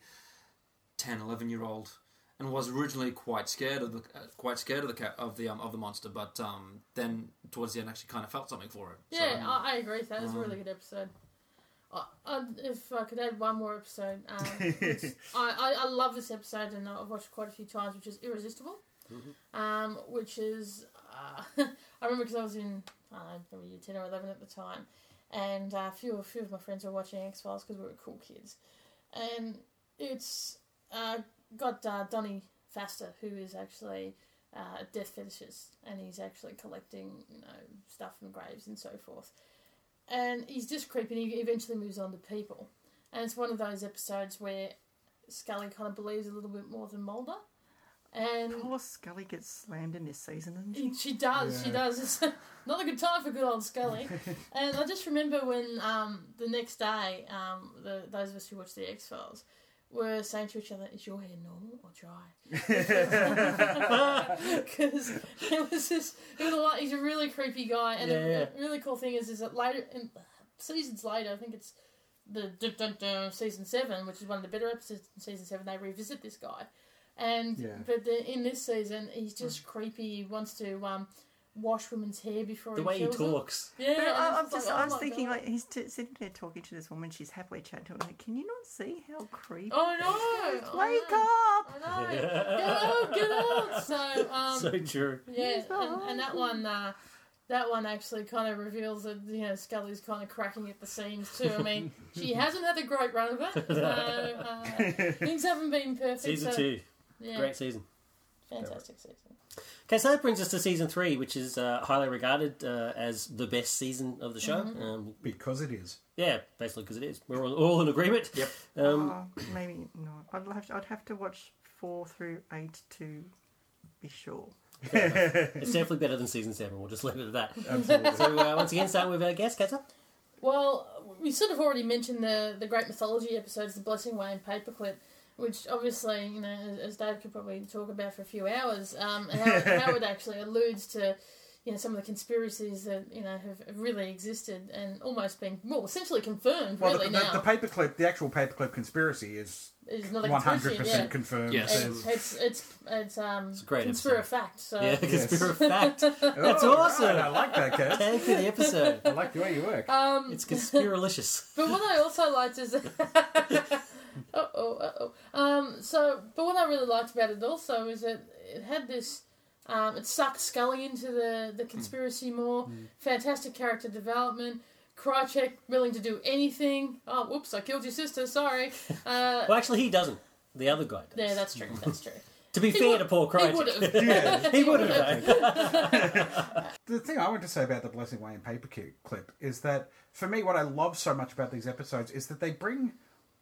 10, 11 year old, and was originally quite scared of the uh, quite scared of the ca- of the um, of the monster, but um, then towards the end actually kind of felt something for it. So, Yeah, I, I agree. That was a really good episode. I, I, if I could add one more episode, um, [LAUGHS] I, I, I love this episode and I've watched quite a few times, which is Irresistible. Um, which is, uh, [LAUGHS] I remember because I was in, I don't know, probably year 10 or 11 at the time, and uh, a, few, a few of my friends were watching X Files because we were cool kids. And it's uh, got uh, Donnie Pfaster, who is actually uh, a death fetishist, and he's actually collecting, you know, stuff from graves and so forth. And he's just creeping. He eventually moves on to people, and it's one of those episodes where Scully kind of believes a little bit more than Mulder, and Poor Scully gets slammed in this season, doesn't she? she, she does, she does. It's [LAUGHS] not a good time for good old Scully. [LAUGHS] and I just remember when um, the next day, um, the, those of us who watched the X Files were saying to each other, "Is your hair normal or dry?" [LAUGHS] [LAUGHS] Because it was this, it was a lot. He's a really creepy guy, and Yeah, the, yeah. really cool thing is, is that later, in, seasons later, I think it's the dun, dun, dun, season seven, which is one of the better episodes in season seven. They revisit this guy, and Yeah. but the, in this season, he's just creepy. He wants to um, wash women's hair before the he way he kills them. talks. Yeah, But and I, I'm it's just, like, I oh was my thinking, God. like, he's t- sitting there talking to this woman, she's happily chatting to him. Like, can you not see how creepy? Oh no! I Wake know, up! I know. Get out! Get out! [LAUGHS] So um, so true. Yeah, He's and, and that one, uh, that one actually kind of reveals that you know Scully's kind of cracking at the seams too. I mean, [LAUGHS] she hasn't had a great run of it. So, uh, [LAUGHS] things haven't been perfect. Season so, two, yeah, great season. Fantastic season. Okay, so that brings us to season three, which is uh, highly regarded uh, as the best season of the show. Mm-hmm. Um, Because it is. yeah, basically because it is. We're all, all in agreement. Yep. [LAUGHS] Um, Oh, maybe not. I'd have, to, I'd have to watch four through eight to be sure. [LAUGHS] It's definitely better than season seven. We'll just leave it at that. Absolutely. So uh, once again, starting with our guest, Kata. Well, we sort of already mentioned the the great mythology episodes, the Blessing Way and Paperclip, which obviously, you know, as as Dave could probably talk about for a few hours, um, how, how it actually alludes to, you know, some of the conspiracies that you know have have really existed and almost been well, essentially confirmed. Well, really the, the, now, the paperclip, the actual paperclip conspiracy is it's not one hundred percent Yeah. confirmed. Yes. There's- It's it's it's um a great conspira episode. fact. So Yeah, Yes. conspiracy [LAUGHS] fact. That's awesome. I like that, Kev. Thank you for the episode. I like the way you work. um, It's conspiralicious. [LAUGHS] But what I also liked is, [LAUGHS] uh oh, uh oh. Um, so, but what I really liked about it also is that it had this. Um, it sucked Scully into the the conspiracy more. Fantastic character development. Krychek willing to do anything. Oh, whoops! I killed your sister. Sorry. [LAUGHS] Uh, Well, actually, he doesn't. The other guy does. yeah, that's true. That's true. [LAUGHS] To be fair to Paul [LAUGHS] He would have. Yeah. he would have. The thing I want to say about the Blessing Way and Paperclip clip is that for me, what I love so much about these episodes is that they bring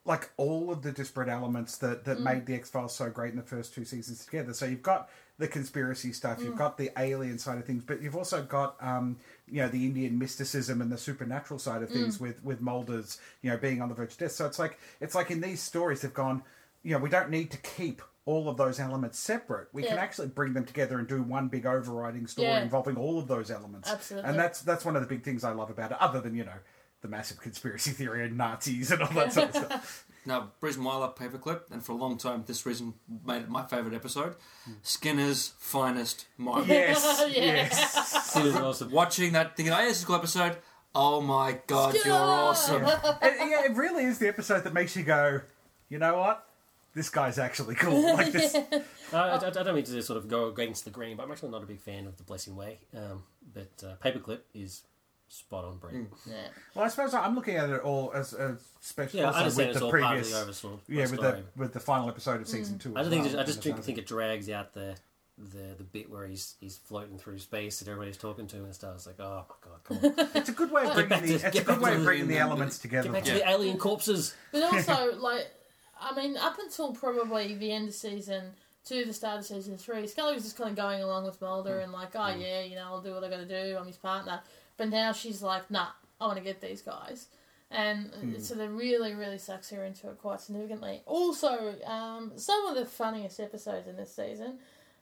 like all of the disparate elements that that mm. made the X Files so great in the first two seasons together. So you've got the conspiracy stuff, you've mm. got the alien side of things, but you've also got um, you know the Indian mysticism and the supernatural side of mm. things with with Mulder's you know being on the verge of death. So it's like it's like in these stories they've gone, you know, we don't need to keep all of those elements separate. We can actually bring them together and do one big overriding story Yeah. involving all of those elements. Absolutely. And that's that's one of the big things I love about it, other than, you know, the massive conspiracy theory and Nazis and all that sort of stuff. [LAUGHS] Now, reason why Paperclip, and for a long time, this reason made it my favourite episode Skinner's finest moment. Yes, [LAUGHS] Yeah. yes. It was awesome. Watching that, thinking, oh, this is a cool episode. Oh my god, you're awesome. [LAUGHS] And, yeah, it really is the episode that makes you go, you know what? This guy's actually cool. Like this. I, I, I don't mean to sort of go against the grain, but I'm actually not a big fan of the Blessing Way. Um, but uh, Paperclip is spot on, Brent. Mm. Yeah. Well, I suppose I'm looking at it all as a special. Yeah, I also understand with it's the all previous. part of the oversaw yeah, with story. the with the final episode of season mm. two. I as just think well, I just and think, the- think it drags out the the the bit where he's he's floating through space and everybody's talking to him and stuff. It's like, oh my god, come on, It's a good way of bringing back the. to- It's a get good back way to of bringing the elements together. get back to the alien corpses. But also, [LAUGHS] like, I mean, up until probably the end of season two, the start of season three, Scully was just kind of going along with Mulder hmm. and like, oh hmm. yeah, you know, I'll do what I got to do. I'm his partner. But now she's like, nah, I want to get these guys. And so they really, really sucks her into it quite significantly. Also, um, some of the funniest episodes in this season,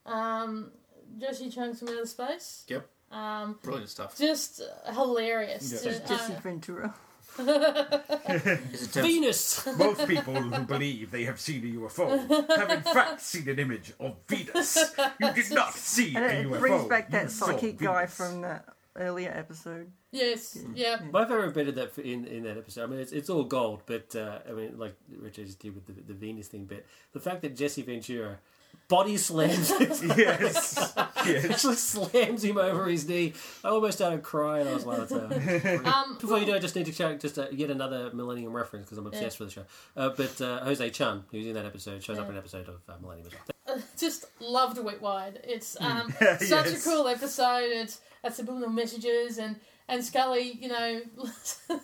um, Jesse Chung's from Outer Space, Yep, um, brilliant stuff. just hilarious. Yeah. Just, Jesse uh, Ventura. [LAUGHS] Is it Tim- Venus. Most people who believe they have seen a UFO have in fact seen an image of Venus. You did not [LAUGHS] see And a it UFO. brings back that saw psychic guy from the earlier episode. yes, yeah. My favorite bit of that in, in that episode, I mean, it's, it's all gold, but uh, I mean, like Richard just did with the, the Venus thing, but the fact that Jesse Ventura body slams [LAUGHS] Yes. yes. [LAUGHS] actually slams him over his knee. I almost started crying. I was like, uh, [LAUGHS] Um, Before you do, I just need to check just uh, yet another Millennium reference because I'm obsessed with the show. Uh, but uh, Jose Chung, who's in that episode, shows up in an episode of uh, Millennium as well. [LAUGHS] just loved Wetwired. It's um, [LAUGHS] such a cool episode. It's it's subliminal messages and and Scully, you know, [LAUGHS]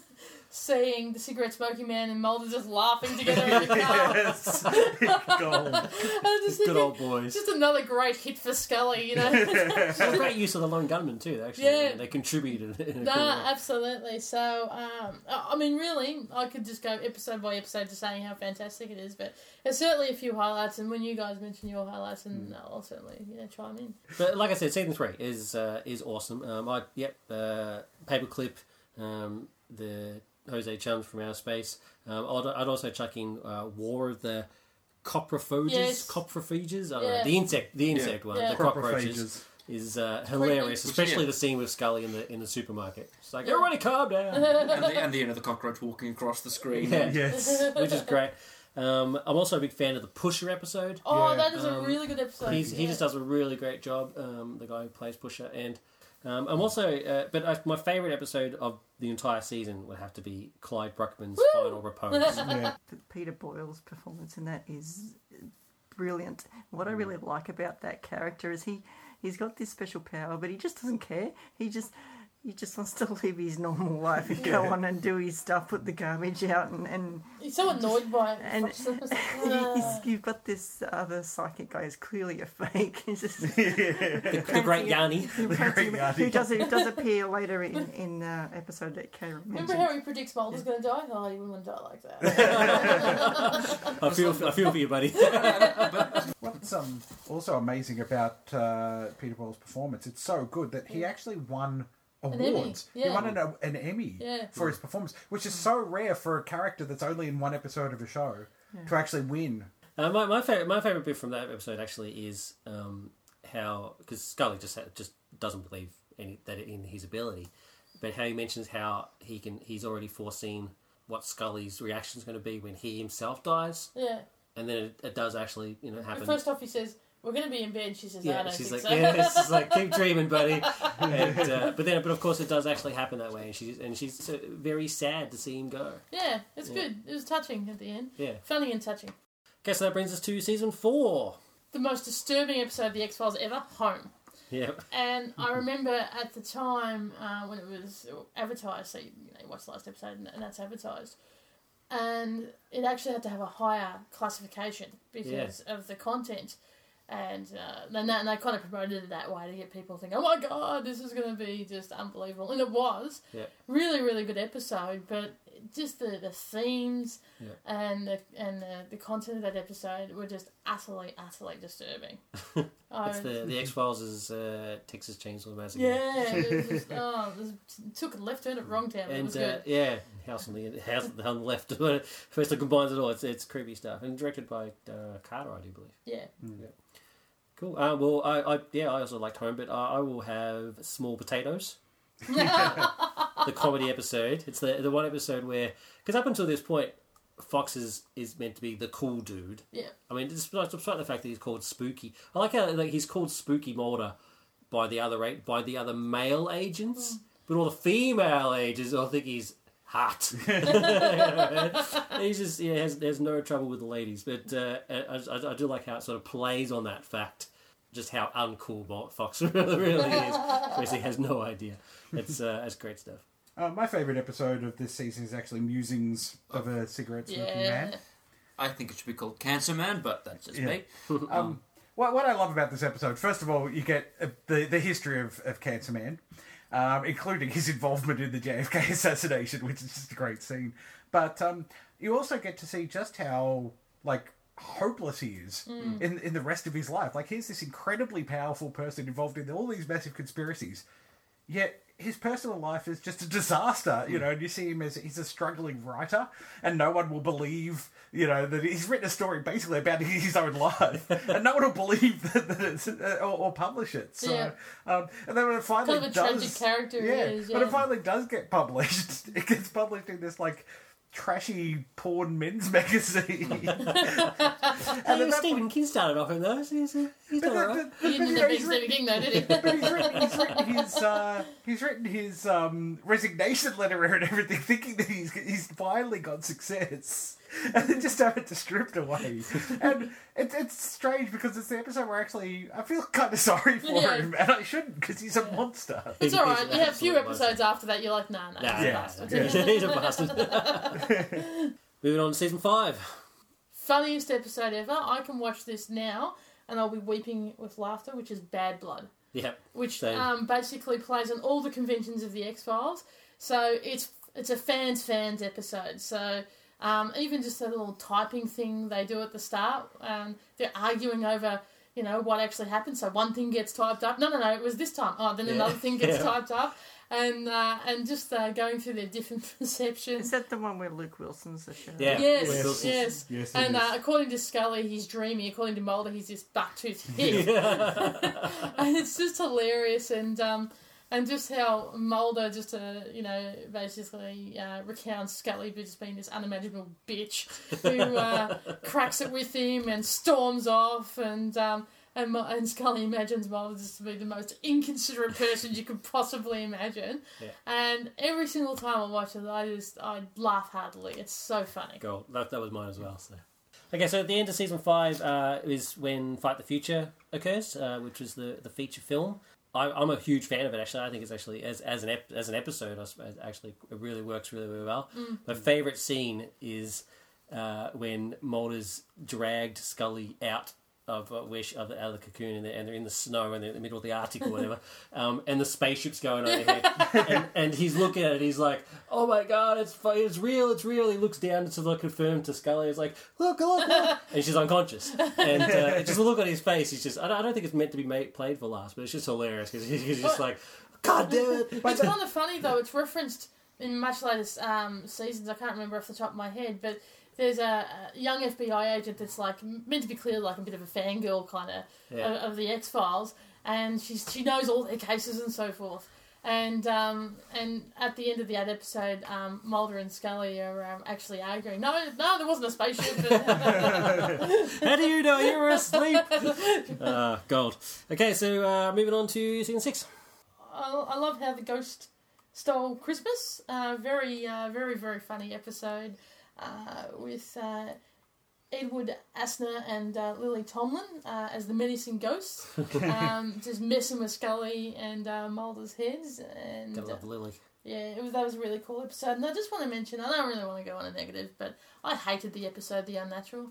seeing the cigarette smoking man and Mulder just laughing [LAUGHS] together in the car. yes. [LAUGHS] Just Good think old boys. just another great hit for Scully, you know. [LAUGHS] It's a great use of the Lone Gunmen too. Actually, Yeah. they contributed in a No, cool absolutely. So, um, I I mean, really, I could just go episode by episode to saying how fantastic it is, but there's certainly a few highlights. And when you guys mention your highlights, and I'll certainly you know chime in. But like I said, season three is uh, is awesome. Um, I yep, uh, paperclip, um, the Jose Chung's from Outer Space. Um, I'd, I'd also chuck in uh, War of the Coprophages. Yes. Coprophages. I don't know the insect, the insect one, Yeah. the cockroaches. Is uh, hilarious, Which- especially yeah. the scene with Scully in the in the supermarket. It's like Yeah. everybody calm down, [LAUGHS] and, the, and the end of the cockroach walking across the screen. Yeah. Yes. [LAUGHS] which is great. Um, I'm also a big fan of the Pusher episode. Oh, Yeah. that is a Um, really good episode. He's, he just does a really great job. Um, the guy who plays Pusher, and um, I'm also, uh, but uh, my favourite episode of the entire season would have to be Clyde Bruckman's final repose. [LAUGHS] Yeah. Peter Boyle's performance in that is brilliant. What I really like about that character is he he's got this special power, but he just doesn't care. He just he just wants to [LAUGHS] live his normal life and go Yeah. on and do his stuff, put the garbage out, and, and He's so annoyed by it. And- It's like, [LAUGHS] he's, "Ah." you've got this other psychic guy who's clearly a fake. [LAUGHS] He's just, the, the Great Yanni. who, Yanni. who does who does appear later in in uh, episode that Karen Remember how he predicts Mulder's going to die? Oh, he wouldn't die like that. I feel, I feel for you, buddy. What's um, also amazing about uh, Peter Boyle's performance? It's so good that he actually won Emmy, awards. He yeah. won an, an Emmy Yeah. for his performance, which is so rare for a character that's only in one episode of a show to actually win. Uh, my my favorite my favorite bit from that episode actually is um, how because Scully just ha- just doesn't believe any that in his ability, but how he mentions how he can he's already foreseen what Scully's reaction is going to be when he himself dies, yeah. and then it, it does actually you know And happen. first off, he says, We're going to be in bed. She says, I don't she's think like, so. yeah, She's like keep [LAUGHS] dreaming, buddy. [LAUGHS] And, uh, but then, but of course, it does actually happen that way, and she's and she's uh, very sad to see him go. yeah, it's Yeah. good. It was touching at the end. Yeah. Funny and touching. Okay, so that brings us to season four. the most disturbing episode of the X Files ever, Home. Yeah. And I [LAUGHS] remember at the time uh, when it was advertised, so you, you know, you watch the last episode and, and that's advertised, and it actually had to have a higher classification because of the content. And uh, then that, and they kind of promoted it that way to get people thinking, "Oh my god, this is going to be just unbelievable," and it was. Yep. Really, really good episode, but just the, the themes Yep. and the and the, the content of that episode were just utterly, utterly disturbing. I [LAUGHS] It's the the X Files is uh, Texas Chainsaw Massacre. yeah, it, just, oh, it was, took a left turn at wrong town. but it And was uh, good. yeah, House on the House on the left. [LAUGHS] First, it combines it all. It's it's creepy stuff, and directed by uh, Carter, I do believe. Yeah, Cool. Uh, well, I, I yeah, I also liked Home, but I, I will have Small Potatoes, [LAUGHS] the comedy episode. It's the the one episode where because up until this point, Fox is is meant to be the cool dude. yeah, I mean, despite, despite the fact that he's called Spooky, I like how like he's called Spooky Mulder by the other by the other male agents, but all the female agents all think he's hot. [LAUGHS] [LAUGHS] he's just yeah has has no trouble with the ladies, but uh, I, I, I do like how it sort of plays on that fact, just how uncool Mo- Fox really, [LAUGHS] really is. Whereas he has no idea. It's uh, it's great stuff. Uh, my favourite episode of this season is actually Musings of a Cigarette Smoking yeah. Man. I think it should be called Cancer Man, but that's just Yeah. me. Um, what, what I love about this episode, first of all, you get uh, the, the history of, of Cancer Man, um, including his involvement in the JFK [LAUGHS] assassination, which is just a great scene. But um, you also get to see just how, like, hopeless he is in, in the rest of his life. Like, here's this incredibly powerful person involved in all these massive conspiracies, yet his personal life is just a disaster, you know. And you see him as he's a struggling writer, and no one will believe, you know, that he's written a story basically about [LAUGHS] his own life, and no one will believe that, that it's uh, or, or publish it. So, Yeah. um, and then when it finally Kind of a does, tragic character yeah, is, when yeah. it finally does get published, [LAUGHS] it gets published in this like trashy porn men's [LAUGHS] magazine. and And at that Stephen King started off him though. So He's, he's done all right. He didn't you end he's written- Stephen though, did he? but he's written, he's written his uh, he's written his um, resignation letter and everything, thinking that he's he's finally got success, and then just have it stripped away. And it's it's strange because it's the episode where actually I feel kind of sorry for Yeah. him, and I shouldn't because he's a monster. It's all right. an You have a few absolute episodes after that, you're like, nah, nah, Nah, he's a Yeah. bastard. Yeah, [LAUGHS] he's a bastard. [LAUGHS] Moving on to season five. Funniest episode ever. I can watch this now and I'll be weeping with laughter, which is Bad Blood. Yep. which Same. um, basically plays on all the conventions of the X Files. So it's it's a fans fans episode. So um, even just a little typing thing they do at the start, um, they're arguing over you know what actually happened. So one thing gets typed up. No, no, no, it was this time. Oh, then Yeah. another thing gets [LAUGHS] Yeah. typed up, and uh, and just uh, going through their different [LAUGHS] perceptions. Is that the one where Luke Wilson's the show? Yeah. Yes, Yes. yes. Yes, and uh, according to Scully, he's dreamy. According to Mulder, he's just buck-toothed hick. [LAUGHS] [LAUGHS] and it's just hilarious and um and just how Mulder just uh, you know basically uh, recounts Scully just being this unimaginable bitch who uh, cracks it with him and storms off and um and, and Scully imagines Mulder just to be the most inconsiderate person you could possibly imagine. Yeah. And every single time I watch it, I just I laugh heartily. It's so funny. Goal. That, that was mine as well. So. Okay, so at the end of season five uh, is when Fight the Future occurs, uh, which was the, the feature film. I, I'm a huge fan of it. Actually, I think it's actually as as an ep- as an episode, suppose, actually it really works really really well. My favorite scene is uh, when Mulder's dragged Scully out of uh, where she, of the, out of the cocoon and they're, and they're in the snow and they're in the middle of the Arctic or whatever, [LAUGHS] um, and the spaceship's going overhead, [LAUGHS] and, and he's looking at it. He's like, "Oh my god, it's it's real, it's real." He looks down to look confirm to Scully. He's like, "Look, look, look," [LAUGHS] and she's unconscious. And uh, just a look on his face. He's just I don't, I don't think it's meant to be made, played for laughs, but it's just hilarious because he's, he's just like, "God damn it!" It's kind of funny though. It's referenced in much later um, seasons. I can't remember off the top of my head, but there's a, a young FBI agent that's like meant to be clear, like a bit of a fangirl kind of Yeah. of, of the X Files, and she's she knows all their cases and so forth. And um, and at the end of the ad episode, um, Mulder and Scully are um, actually arguing. No, no, there wasn't a spaceship. [LAUGHS] [LAUGHS] How do you know you were asleep? uh, [LAUGHS] gold. Okay, so uh, moving on to season six. I, I love how the ghost stole Christmas. Uh, very, uh, very, very funny episode with uh, Edward Asner and uh, Lily Tomlin uh, as the menacing ghosts, [LAUGHS] um, just messing with Scully and uh, Mulder's heads. And Gotta uh, love Lily. yeah, it was, that was a really cool episode. And I just want to mention, I don't really want to go on a negative, but I hated the episode The Unnatural.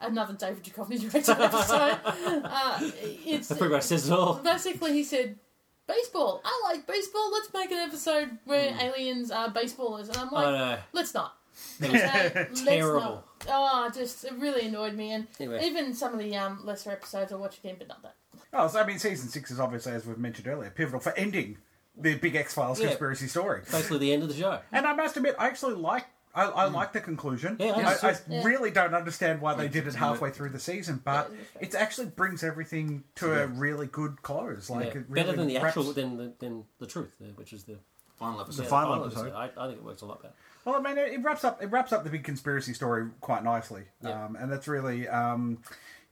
Another David Duchovny directed [LAUGHS] episode. uh, it's That pretty much says it all. basically he said, "Baseball. I like baseball. Let's make an episode where aliens are baseballers." And I'm like, Oh no. "Let's not." Okay, [LAUGHS] let's Terrible. not. Oh, just it really annoyed me, and Anyway. even some of the um, lesser episodes I'll watch again, but not that. Oh, so I mean, season six is obviously, as we've mentioned earlier, pivotal for ending the big X Files Yeah. conspiracy story. Basically the end of the show. And I must admit, I actually like. I, I like the conclusion. Yeah, I I, I. Yeah. really don't understand why they did it halfway through the season, but Yeah, it actually brings everything to a really good close. Like Yeah. it really Better than the wraps- actual than the than the truth, uh, which is the, Final episode. yeah, final episode. I, I think it works a lot better. Well, I mean, it, it wraps up. It wraps up the big conspiracy story quite nicely, Yeah. um, and that's really, um,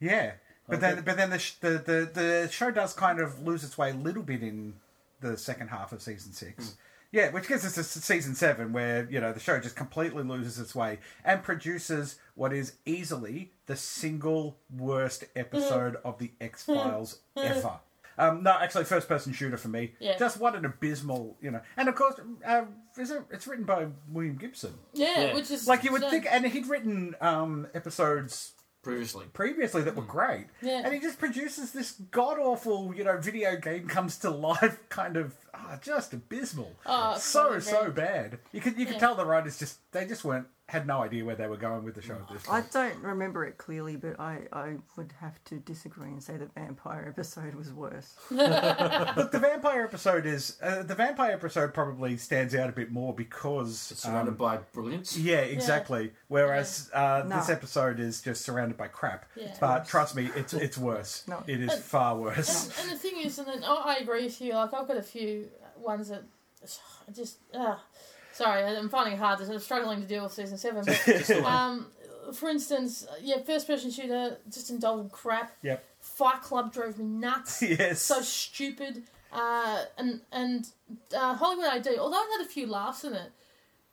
yeah. But Okay. then, but then the, sh- the the the show does kind of lose its way a little bit in the second half of season six. Yeah, which gets us to season seven, where you know the show just completely loses its way and produces what is easily the single worst episode of the X Files ever. Um, no, actually, first person shooter for me. Yeah. Just what an abysmal, you know. And of course, uh, is it, it's written by William Gibson. Yeah, Yeah. which is Like you would so- think, and he'd written um, episodes Previously. previously that were great. Yeah. And he just produces this god awful, you know, video game comes to life [LAUGHS] kind of ah, just abysmal. Oh, so really so bad. bad. You could you could Yeah. tell the writers just they just weren't had no idea where they were going with the show at this I don't remember it clearly, but I, I would have to disagree and say the vampire episode was worse. [LAUGHS] Look, the vampire episode is uh, the vampire episode probably stands out a bit more because It's surrounded um, by brilliance. Yeah, exactly. Whereas uh, No. this episode is just surrounded by crap. Yeah. But trust me, it's it's worse. No. It is far worse. And, and the thing is, and then oh, I agree with you. Like I've got a few ones that [SIGHS] I just uh, sorry, I'm finding it hard. to- I'm struggling to deal with season seven. But [LAUGHS] um, for instance, yeah, first person shooter just indulged crap. Yep. Fight Club drove me nuts. [LAUGHS] Yes. so stupid. Uh, and and uh, Hollywood AD, although it had a few laughs in it,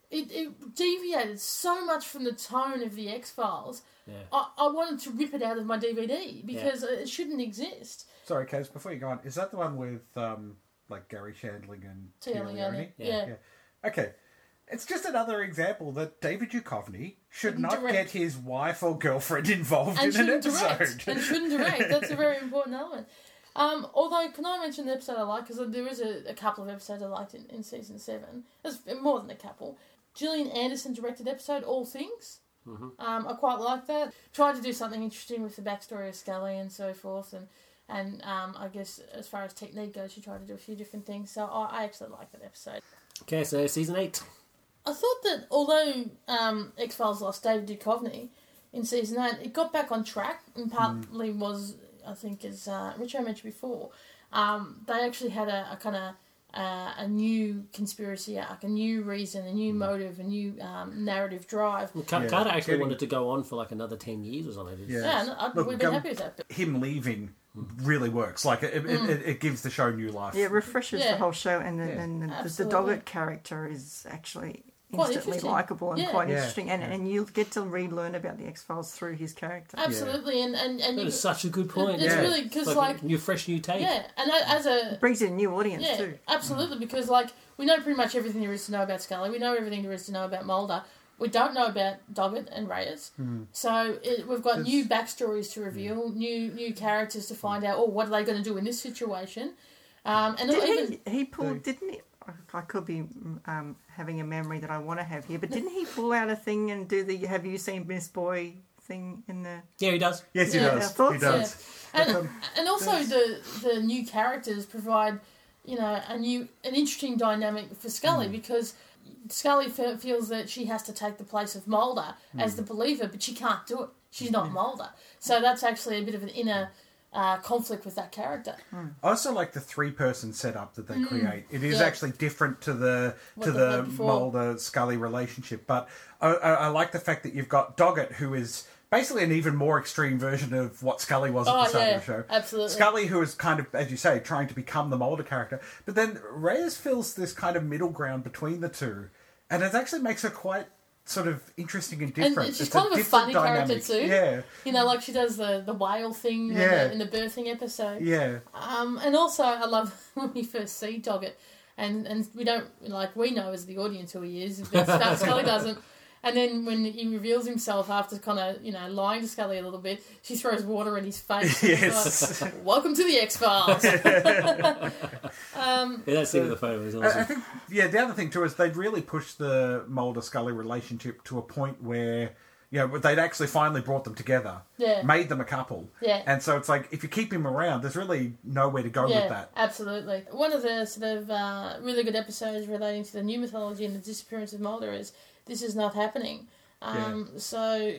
it, it deviated so much from the tone of the X Files. Yeah. I, I wanted to rip it out of my DVD because it shouldn't exist. Sorry, Case, before you go on, is that the one with um, like Garry Shandling and Téa Téa Leoni, Leoni? yeah. Yeah. Okay. It's just another example that David Duchovny should Shouldn't not direct. get his wife or girlfriend [LAUGHS] involved and in an episode. direct. And shouldn't direct. [LAUGHS] That's a very important element. Um, although, can I mention the episode I like? Because there is a, a couple of episodes I liked in, in season seven. There's more than a couple. Gillian Anderson directed episode All Things. Um, I quite like that. Tried to do something interesting with the backstory of Scully and so forth, and and um, I guess as far as technique goes, she tried to do a few different things. So I, I actually like that episode. Okay, so season eight. I thought that although um, X Files lost David Duchovny in season eight, it got back on track, and partly was I think as uh, Richo mentioned before, um, they actually had a, a kind of uh, a new conspiracy arc, a new reason, a new motive, a new um, narrative drive. Well, Car- Yeah, Carter actually getting- wanted to go on for like another ten years or something. Yeah. Yeah, and I, Look, we've been um, happy with that. But Him leaving really works. Like it, it, it, it gives the show new life. Yeah, it refreshes Yeah. the whole show, and the, Yeah. and the, the, the Doggett character is actually Quite instantly interesting. likable and Yeah. quite Yeah. interesting, and, and you get to relearn about the X Files through his character. Absolutely, and and and That you, is such a good point. it's Yeah. really because It's like a new, fresh, new take. yeah, and a- as a It brings in a new audience Yeah, too. absolutely. Because like we know pretty much everything there is to know about Scully. We know everything there is to know about Mulder. We don't know about Doggett and Reyes. So it, we've got new backstories to reveal, new new characters to find out. Oh, what are they going to do in this situation? Um, and Did even he, he pulled, didn't he? I could be um, having a memory that I want to have here, but didn't he pull out a thing and do the "Have you seen Miss Boy" thing in the? Yeah, he does. Yes, he Yeah, does. He so. does. and um, and also the the new characters provide you know a new an interesting dynamic for Scully because Scully fe- feels that she has to take the place of Mulder as the believer, but she can't do it. She's not Mulder, so that's actually a bit of an inner uh, conflict with that character. I also like the three-person setup that they create. It is. Yeah. actually different to the What to they've the before. Mulder Scully relationship, but I, I, I like the fact that you've got Doggett, who is basically an even more extreme version of what Scully was at Oh, the start yeah, of the show. absolutely. Scully, who is kind of, as you say, trying to become the Mulder character, but then Reyes fills this kind of middle ground between the two, and it actually makes her quite sort of interesting and different. she's It's kind of a funny character too. Yeah, You know, like she does the, the whale thing in, the, in the birthing episode. yeah, Um, and also, I love [LAUGHS] when we first see Doggett, and, and we don't, like, we know as the audience who he is, but Sc- Scully [LAUGHS] doesn't. And then when he reveals himself after kind of, you know, lying to Scully a little bit, she throws water in his face. [LAUGHS] and Yes. like, Welcome to the X Files. [LAUGHS] um, Yeah, that scene with the photo is I, I think yeah. The other thing too is they'd really pushed the Mulder Scully relationship to a point where you know they'd actually finally brought them together, Yeah. made them a couple, Yeah. And so it's like if you keep him around, there's really nowhere to go yeah, with that. absolutely. One of the sort of uh, really good episodes relating to the new mythology and the disappearance of Mulder is This Is Not Happening. Um, So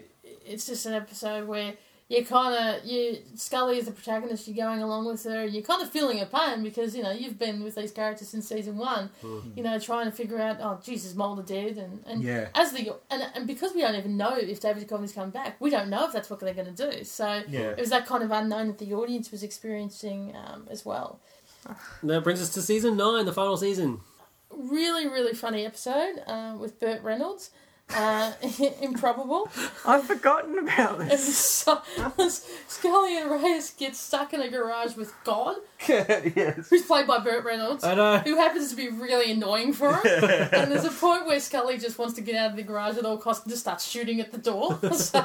it's just an episode where you kind of you Scully is the protagonist. You're going along with her. and You're kind of feeling her pain because you know you've been with these characters since season one. You know, trying to figure out oh Jesus, Mulder dead, and and Yeah. as the and, and because we don't even know if David Duchovny's coming back, we don't know if that's what they're going to do. So Yeah. it was that kind of unknown that the audience was experiencing um, as well. That brings us to season nine, the final season. Really, really funny episode uh, with Burt Reynolds. Uh, [LAUGHS] improbable. I've forgotten about [LAUGHS] this. so, Scully and Reyes get stuck in a garage with God, [LAUGHS] yes. who's played by Burt Reynolds, I know. who happens to be really annoying for him. and there's a point where Scully just wants to get out of the garage at all costs and just starts shooting at the door. So-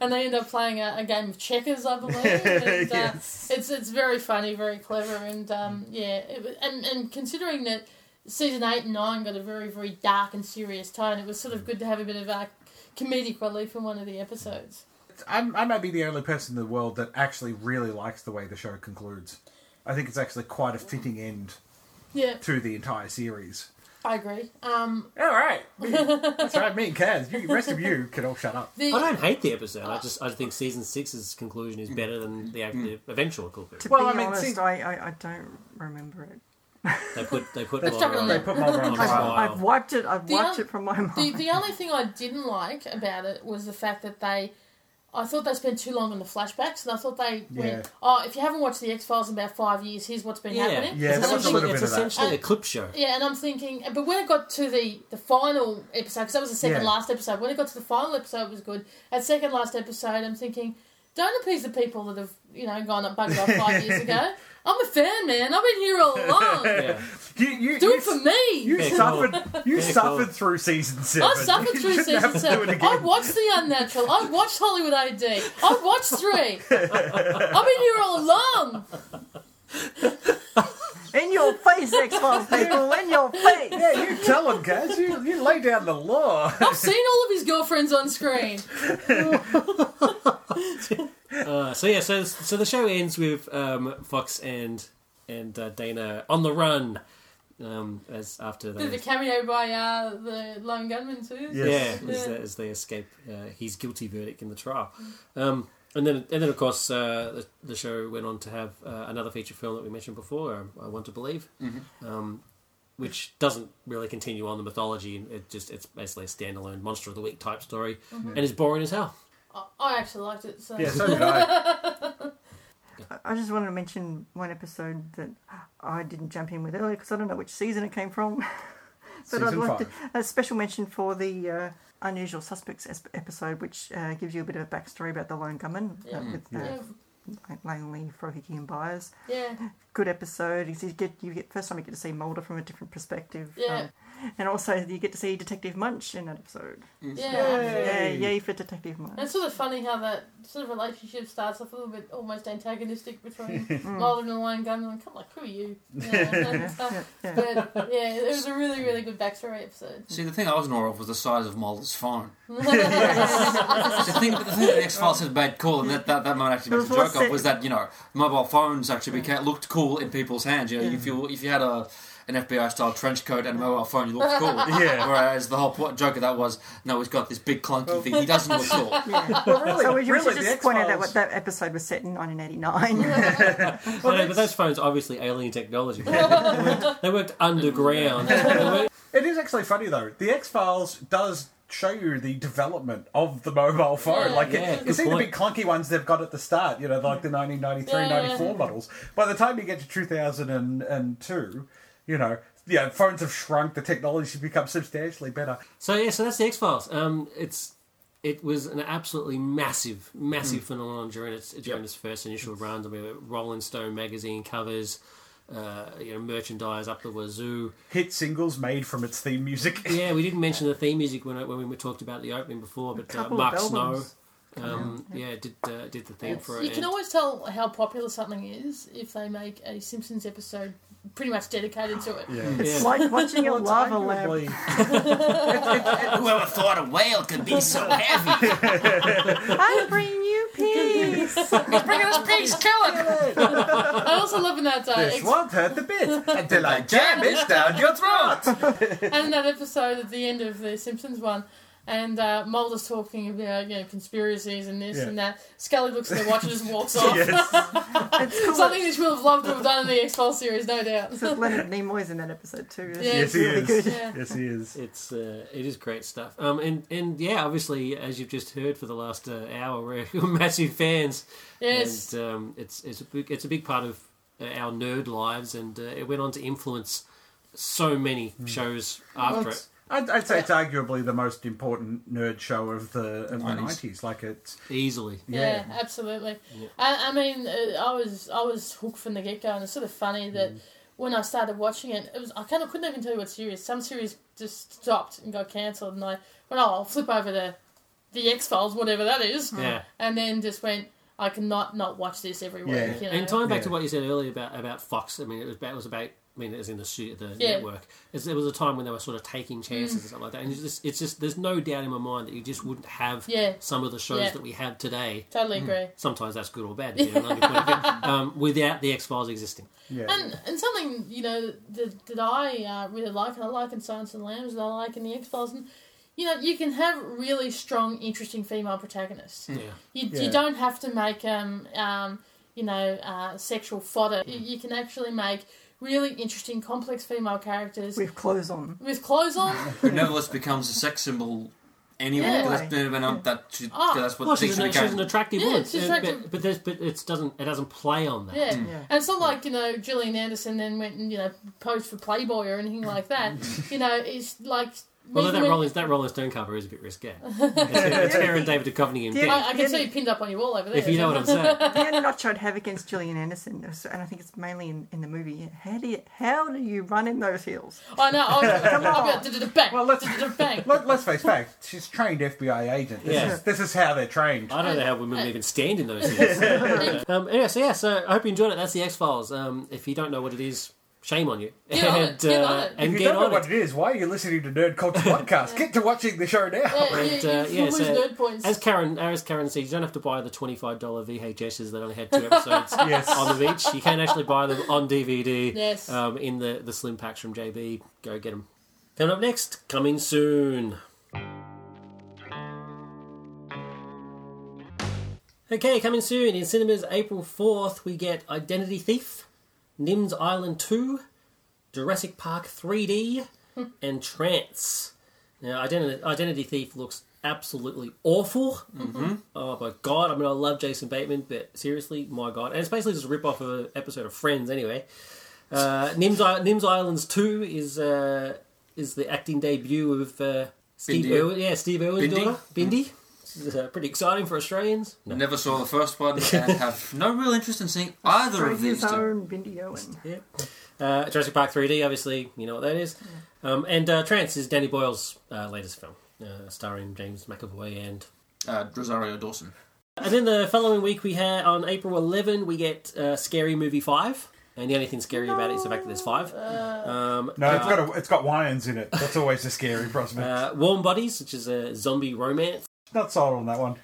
and they end up playing a, a game of checkers, I believe. And, uh, Yes. it's it's very funny, very clever, and um, yeah, it, and and considering that season eight and nine got a very very dark and serious tone, it was sort of mm. good to have a bit of a comedic relief in one of the episodes. I'm, I might be the only person in the world that actually really likes the way the show concludes. I think it's actually quite a fitting end Yeah, to the entire series. I agree. Um, All right, [LAUGHS] that's right. Me and Kaz, you, the rest of you can all shut up. the I don't hate the episode. I uh, just I think season six's conclusion is better than the, mm. the mm. eventual conclusion. To Well, be I mean, honest, see- I, I, I don't remember it. They put they put Let's Mulder talk on, They put Mulder on on trial. trial. I've wiped it. I've The wiped un- it from my mind. the the only thing I didn't like about it was the fact that they. I thought they spent too long on the flashbacks, and I thought they Yeah. went, "Oh, if you haven't watched the X Files in about five years, here's what's been Yeah, happening." Yeah, it's there was a essentially, little it's bit of that. essentially a clip show. Yeah, and I'm thinking, but when it got to the the final episode, because that was the second Yeah. last episode, when it got to the final episode, it was good. At second last episode, I'm thinking, don't appease the people that have you know gone up buggered off [LAUGHS] five years ago. I'm a fan, man. I've been here all along. Yeah. You, you, Do you, it for me. You Yeah, cool. suffered. You Yeah, suffered cool. through season seven. I suffered You through shouldn't season have to do seven. it again. I watched The Unnatural. I watched Hollywood AD. I watched three. [LAUGHS] I've been here all along. [LAUGHS] In your face, X Files [LAUGHS] people. In your face. Yeah, you tell him, guys. You, you lay down the law. I've seen all of his girlfriends on screen. [LAUGHS] Uh, so yeah, so so the show ends with um, Fox and and uh, Dana on the run. Um, as after the, of they a cameo by uh, the Lone Gunmen too. Yeah. yeah, Yes. as, Yeah. as they escape uh, his guilty verdict in the trial. Um, and then, and then of course, uh, the, the show went on to have uh, another feature film that we mentioned before. um, I want to believe, um, which doesn't really continue on the mythology. It just it's basically a standalone monster of the week type story, and is boring as hell. I, I actually liked it. So. Yeah, so did [LAUGHS] I. I just wanted to mention one episode that I didn't jump in with earlier because I don't know which season it came from. [LAUGHS] but Season I'd like five. to, a special mention for the uh, Unusual Suspects episode, which uh, gives you a bit of a backstory about the Lone Gunmen uh, with uh, Yeah, Langley, Frohike, and Byers. yeah, Good episode. You see- get you get first time you get to see Mulder from a different perspective. Yeah. Um, and also you get to see Detective Munch in that episode. yeah. Yeah, Yay. yay for Detective Munch. And it's sort of funny how that sort of relationship starts off a little bit almost antagonistic between [LAUGHS] mm. Mulder and the Lone Gunmen. Like, Come like, who are you? [LAUGHS] Yeah, and stuff. yeah, yeah. But yeah, it was a really, really good backstory episode. See, the thing I was in awe of was the size of Mulder's phone. [LAUGHS] the thing, the thing that X Files had made cool, and that, that, that moment actually makes a joke of, was that you know mobile phones actually became, looked cool in people's hands. You know, if you if you had a an FBI style trench coat and a mobile phone, you looked cool. [LAUGHS] Yeah. Whereas the whole po- joke of that was, no, he's got this big clunky thing. He doesn't look cool. [LAUGHS] Yeah. Well, really, so we, we really, should just point out that what that episode was set in 1989. But, [LAUGHS] but those phones obviously alien technology. they, worked, they worked underground. It is actually funny though. The X Files does show you the development of the mobile phone. Yeah. like Yeah, it, you good see the big clunky ones they've got at the start. You know, like the 1993, Yeah. 94 models. By the time you get to 2002, you know, yeah, phones have shrunk. The technology has become substantially better. So yeah, so that's the X Files. Um, it's it was an absolutely massive, massive phenomenon during its during its first initial runs. I mean, Rolling Stone magazine covers, uh, you know, merchandise up the wazoo. Hit singles made from its theme music. [LAUGHS] Yeah, we didn't mention the theme music when when we talked about the opening before, but uh, Mark Snow, um, yeah, did uh, did the theme for it. You can always tell how popular something is if they make a Simpsons episode pretty much dedicated to it. Yeah. It's Yeah. like watching a Well, it's lava lamp. [LAUGHS] Whoever thought a whale could be so heavy? [LAUGHS] I bring you peace. [LAUGHS] Bringing us peace, kill it! I also love in that uh, This ex- won't hurt the bit until I jam it down your throat. and in that episode at the end of the Simpsons one, and uh, Mulder's talking about you know conspiracies and this Yeah. and that. Scully looks at the watch and just walks [LAUGHS] off. Yes. It's [LAUGHS] cool. Something that she would have loved to have done in the X Files series, no doubt. So Leonard Nimoy's in that episode too. It's Yeah. Yes, he really is. good. Yeah. Yes, he is. It's uh, it is great stuff. Um, and and yeah, obviously, as you've just heard for the last uh, hour, we're [LAUGHS] massive fans. Yes. and um, it's it's a big, it's a big part of uh, our nerd lives, and uh, it went on to influence so many shows after Well, it. It's- I'd, I'd say it's arguably the most important nerd show of the of the 90s. Like it's Easily, Yeah, absolutely. I, I mean, uh, I was I was hooked from the get go, and it's sort of funny that when I started watching it, it was I kind of couldn't even tell you what series. Some series just stopped and got cancelled, and I went, oh, I'll flip over to the X Files, whatever that is, yeah. and then just went, I cannot not watch this every week. Yeah. You know? And tying back to what you said earlier about about Fox, I mean, it was about, it was about I mean, it was in the studio, the Yeah. network. It's, there was a time when they were sort of taking chances and stuff like that, and it's just, it's just there's no doubt in my mind that you just wouldn't have Yeah. some of the shows Yeah. that we have today. totally agree. Sometimes that's good or bad, depending on your point of view, um, without the X Files existing. yeah. And and something you know that, that I uh, really like, and I like in Silence of the Lambs, and I like in the X Files, and you know you can have really strong, interesting female protagonists. Yeah. You, Yeah. you don't have to make um, um you know uh, sexual fodder. You, you can actually make really interesting, complex female characters with, With clothes on. With clothes on. [LAUGHS] Who nevertheless becomes a sex symbol anyway. Yeah. That's, been, been, um, that, she, Oh. Ah. that's what Well, she she's, an, she's an attractive Yeah, woman, she's uh, attractive. but but, there's, but it doesn't it doesn't play on that. Yeah. Mm. Yeah. And it's not like, you know, Gillian Anderson then went and, you know, posed for Playboy or anything like that. [LAUGHS] you know, it's like. Although that when- Rolling that Rolling Stone cover is a bit risque. [LAUGHS] it's her and David Duchovny in Yeah. bed. I, I can see it pinned up on your wall over there. If you know what I'm saying. The only notch I'd have against Gillian Anderson, and I think it's mainly in, in the movie, how do you how do you run in those heels? I know. I was, Come on. be like, "Da-da-da-bang, Well, let's- da-da-da-bang." Let, let's face fact. She's trained FBI agent. This, Yeah. is, this is how they're trained. I don't know how women even stand in those things. [LAUGHS] um, yeah, so yeah, so I hope you enjoyed it. That's the X Files. Um, if you don't know what it is, shame on you. Get on it, [LAUGHS] get on it. And if you get don't know what it. it is, why are you listening to Nerd Culture [LAUGHS] Podcast? Get to watching the show now. Yeah, you, And, you, uh, you yeah, lose so nerd points. As Karen, as Karen said, you don't have to buy the twenty-five dollar VHSs that only had two episodes [LAUGHS] Yes. on them each. You can actually buy them on DVD. Yes. Um, in the the slim packs from JB. Go get them. Coming up next, coming soon. Okay, coming soon in cinemas April 4th, we get Identity Thief, Nim's Island 2, Jurassic Park 3D, [LAUGHS] and Trance. Now, Identity, Identity Thief looks absolutely awful. Mm-hmm. Oh my god, I mean, I love Jason Bateman, but seriously, my god. And it's basically just a rip off of an episode of Friends, anyway. Uh, Nim's, Nim's Islands 2 is uh, is the acting debut of uh, Steve Irwin. Yeah, Steve Irwin's Bindi? daughter, Bindi. This is uh, pretty exciting for Australians. No. Never saw the first one and have [LAUGHS] no real interest in seeing either of these Australia's two. own Bindi Irwin. Yeah. Uh, Jurassic Park 3D, obviously, you know what that is. Um, and uh, Trance is Danny Boyle's uh, latest film, uh, starring James McAvoy and. Uh, Rosario Dawson. And then the following week, we had on April 11, we get uh, Scary Movie 5. And the only thing scary about it is the fact that there's five. Um, No, it's got a, it's got wines in it. That's always a scary prospect. [LAUGHS] uh, Warm Bodies, which is a zombie romance. Not sold on that one.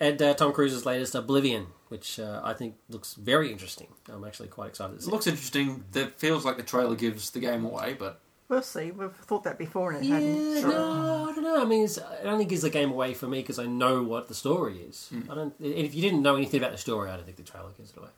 And uh, Tom Cruise's latest Oblivion, which uh, I think looks very interesting. I'm actually quite excited to It looks interesting. It feels like the trailer gives the game away, but We'll see. We've thought that before and it Yeah, hadn't. So- no, I don't know. I mean, it's, it only gives the game away for me because I know what the story is. I don't. and If you didn't know anything about the story, I don't think the trailer gives it away.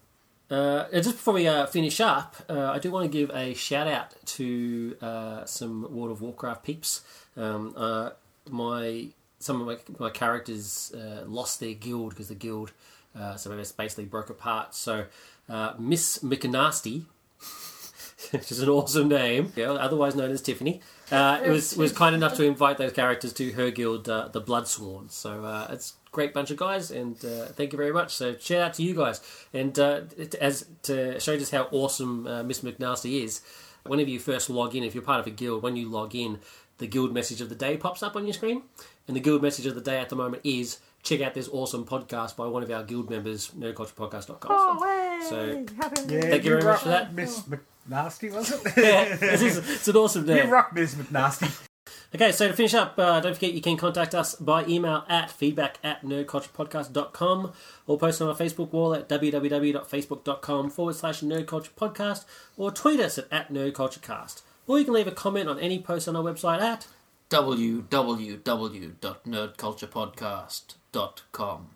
Uh, and just before we uh, finish up, uh, I do want to give a shout out to uh, some World of Warcraft peeps. Um, uh, my some of my, my characters uh, lost their guild because the guild uh, so it's basically broke apart. So uh, Miss McNasty [LAUGHS] which is an awesome name, yeah, otherwise known as Tiffany, uh, it was was kind enough to invite those characters to her guild, uh, the Bloodsworn. So uh, it's a great bunch of guys, and uh, thank you very much. So shout out to you guys, and uh, it- as to show just how awesome uh, Miss McNasty is. Whenever you first log in, if you're part of a guild, when you log in, the guild message of the day pops up on your screen, and the guild message of the day at the moment is check out this awesome podcast by one of our guild members, nerdculturepodcast.com. Oh, way! So- Happy- Yeah, Thank you very much for that. Miss McNasty, was it? yeah, it's, it's an awesome day. you name. rock, Miss McNasty. Okay, so to finish up, uh, don't forget you can contact us by email at feedback at nerdculturepodcast.com or post on our Facebook wall at www.facebook.com forward slash nerdculturepodcast or tweet us at, at nerdculturecast. Or you can leave a comment on any post on our website at www.nerdculturepodcast.com.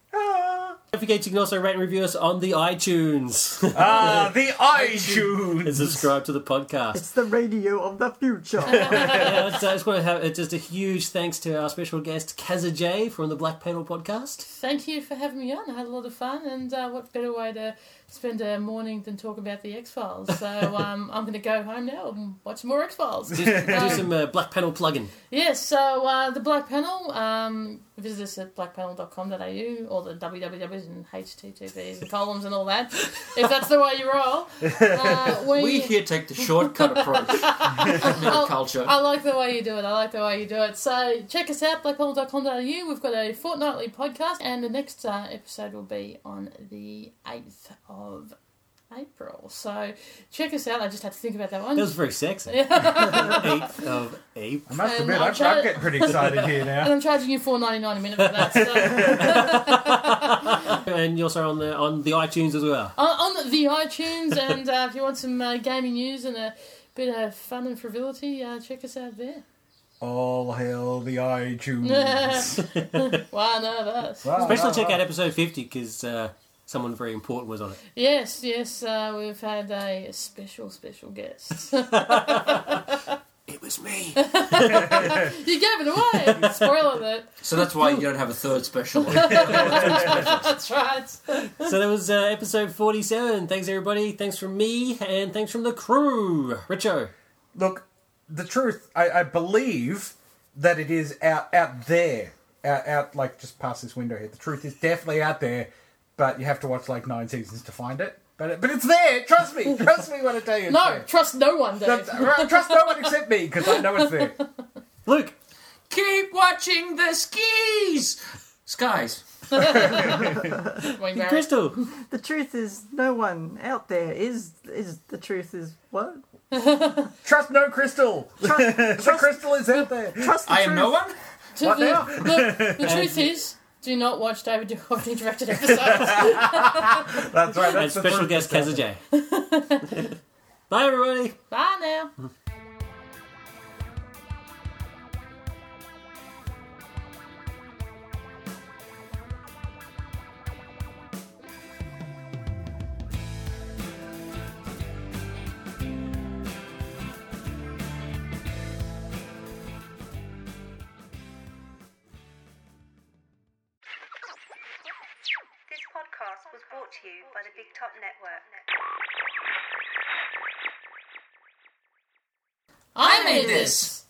Don't forget you can also rate and review us on the iTunes Ah, [LAUGHS] the iTunes. and subscribe to the podcast. It's the radio of the future. [LAUGHS] yeah, I just- I just want to have uh, just a huge thanks to our special guest Kaza J from the Black Panel podcast. Thank you for having me on. I had a lot of fun, and uh, what better way to spend a morning than talk about the X Files? So [LAUGHS] um, I'm going to go home now and watch more X Files. Do, do some uh, Black Panel plugging. Yes, so uh, the Black Panel, um, visit us at blackpanel.com.au or the wwws and https and columns and all that, if that's the way you roll. Uh, we, [LAUGHS] We here take the shortcut approach. [LAUGHS] Nerd culture. I like the way you do it. I like the way you do it. So check us out, blackpanel.com.au. We've got a fortnightly podcast, and the next uh, episode will be on the 8th of April. So check us out. I just had to think about that one. That was very sexy. [LAUGHS] 8th of April. I must And admit, I'll I'm, try- I'm getting pretty excited here now, [LAUGHS] and now. I'm charging you four ninety nine a minute for that. So. [LAUGHS] And you're also on the on the iTunes as well. on, on the iTunes, and uh, if you want some uh, gaming news and a bit of fun and frivolity, uh, check us out there. All hail the iTunes. Why not us? Wow, Especially wow, check wow. out episode 50 because uh, someone very important was on it. Yes, yes, uh, we've had a special, special guest. [LAUGHS] It was me. [LAUGHS] you gave it away. Spoiler alert. So that's why you don't have a third special. [LAUGHS] That's right. so that was uh, episode 47. Thanks, everybody. Thanks from me and thanks from the crew. Richo. Look, the truth, I, I believe that it is out out there, out, out like just past this window here. The truth is definitely out there, but you have to watch like nine seasons to find it. But but it's there. Trust me. [LAUGHS] Trust me when I tell you. No, there. trust no one, Dave. Trust, trust no one except me because I know it's there. [LAUGHS] Luke. Keep watching the skis! Skies. Crystal. [LAUGHS] the truth is, no one out there is is the truth is what? Trust no crystal. Trust, the crystal is out there. Trust the I am no one? To What the, now? Look, the truth is, do not watch David Duchovny directed episodes. [LAUGHS] That's right. And That's the special guest that's out Kaza there. J. Bye, everybody. Bye now. [LAUGHS] brought to you by the Big Top Network. I made this.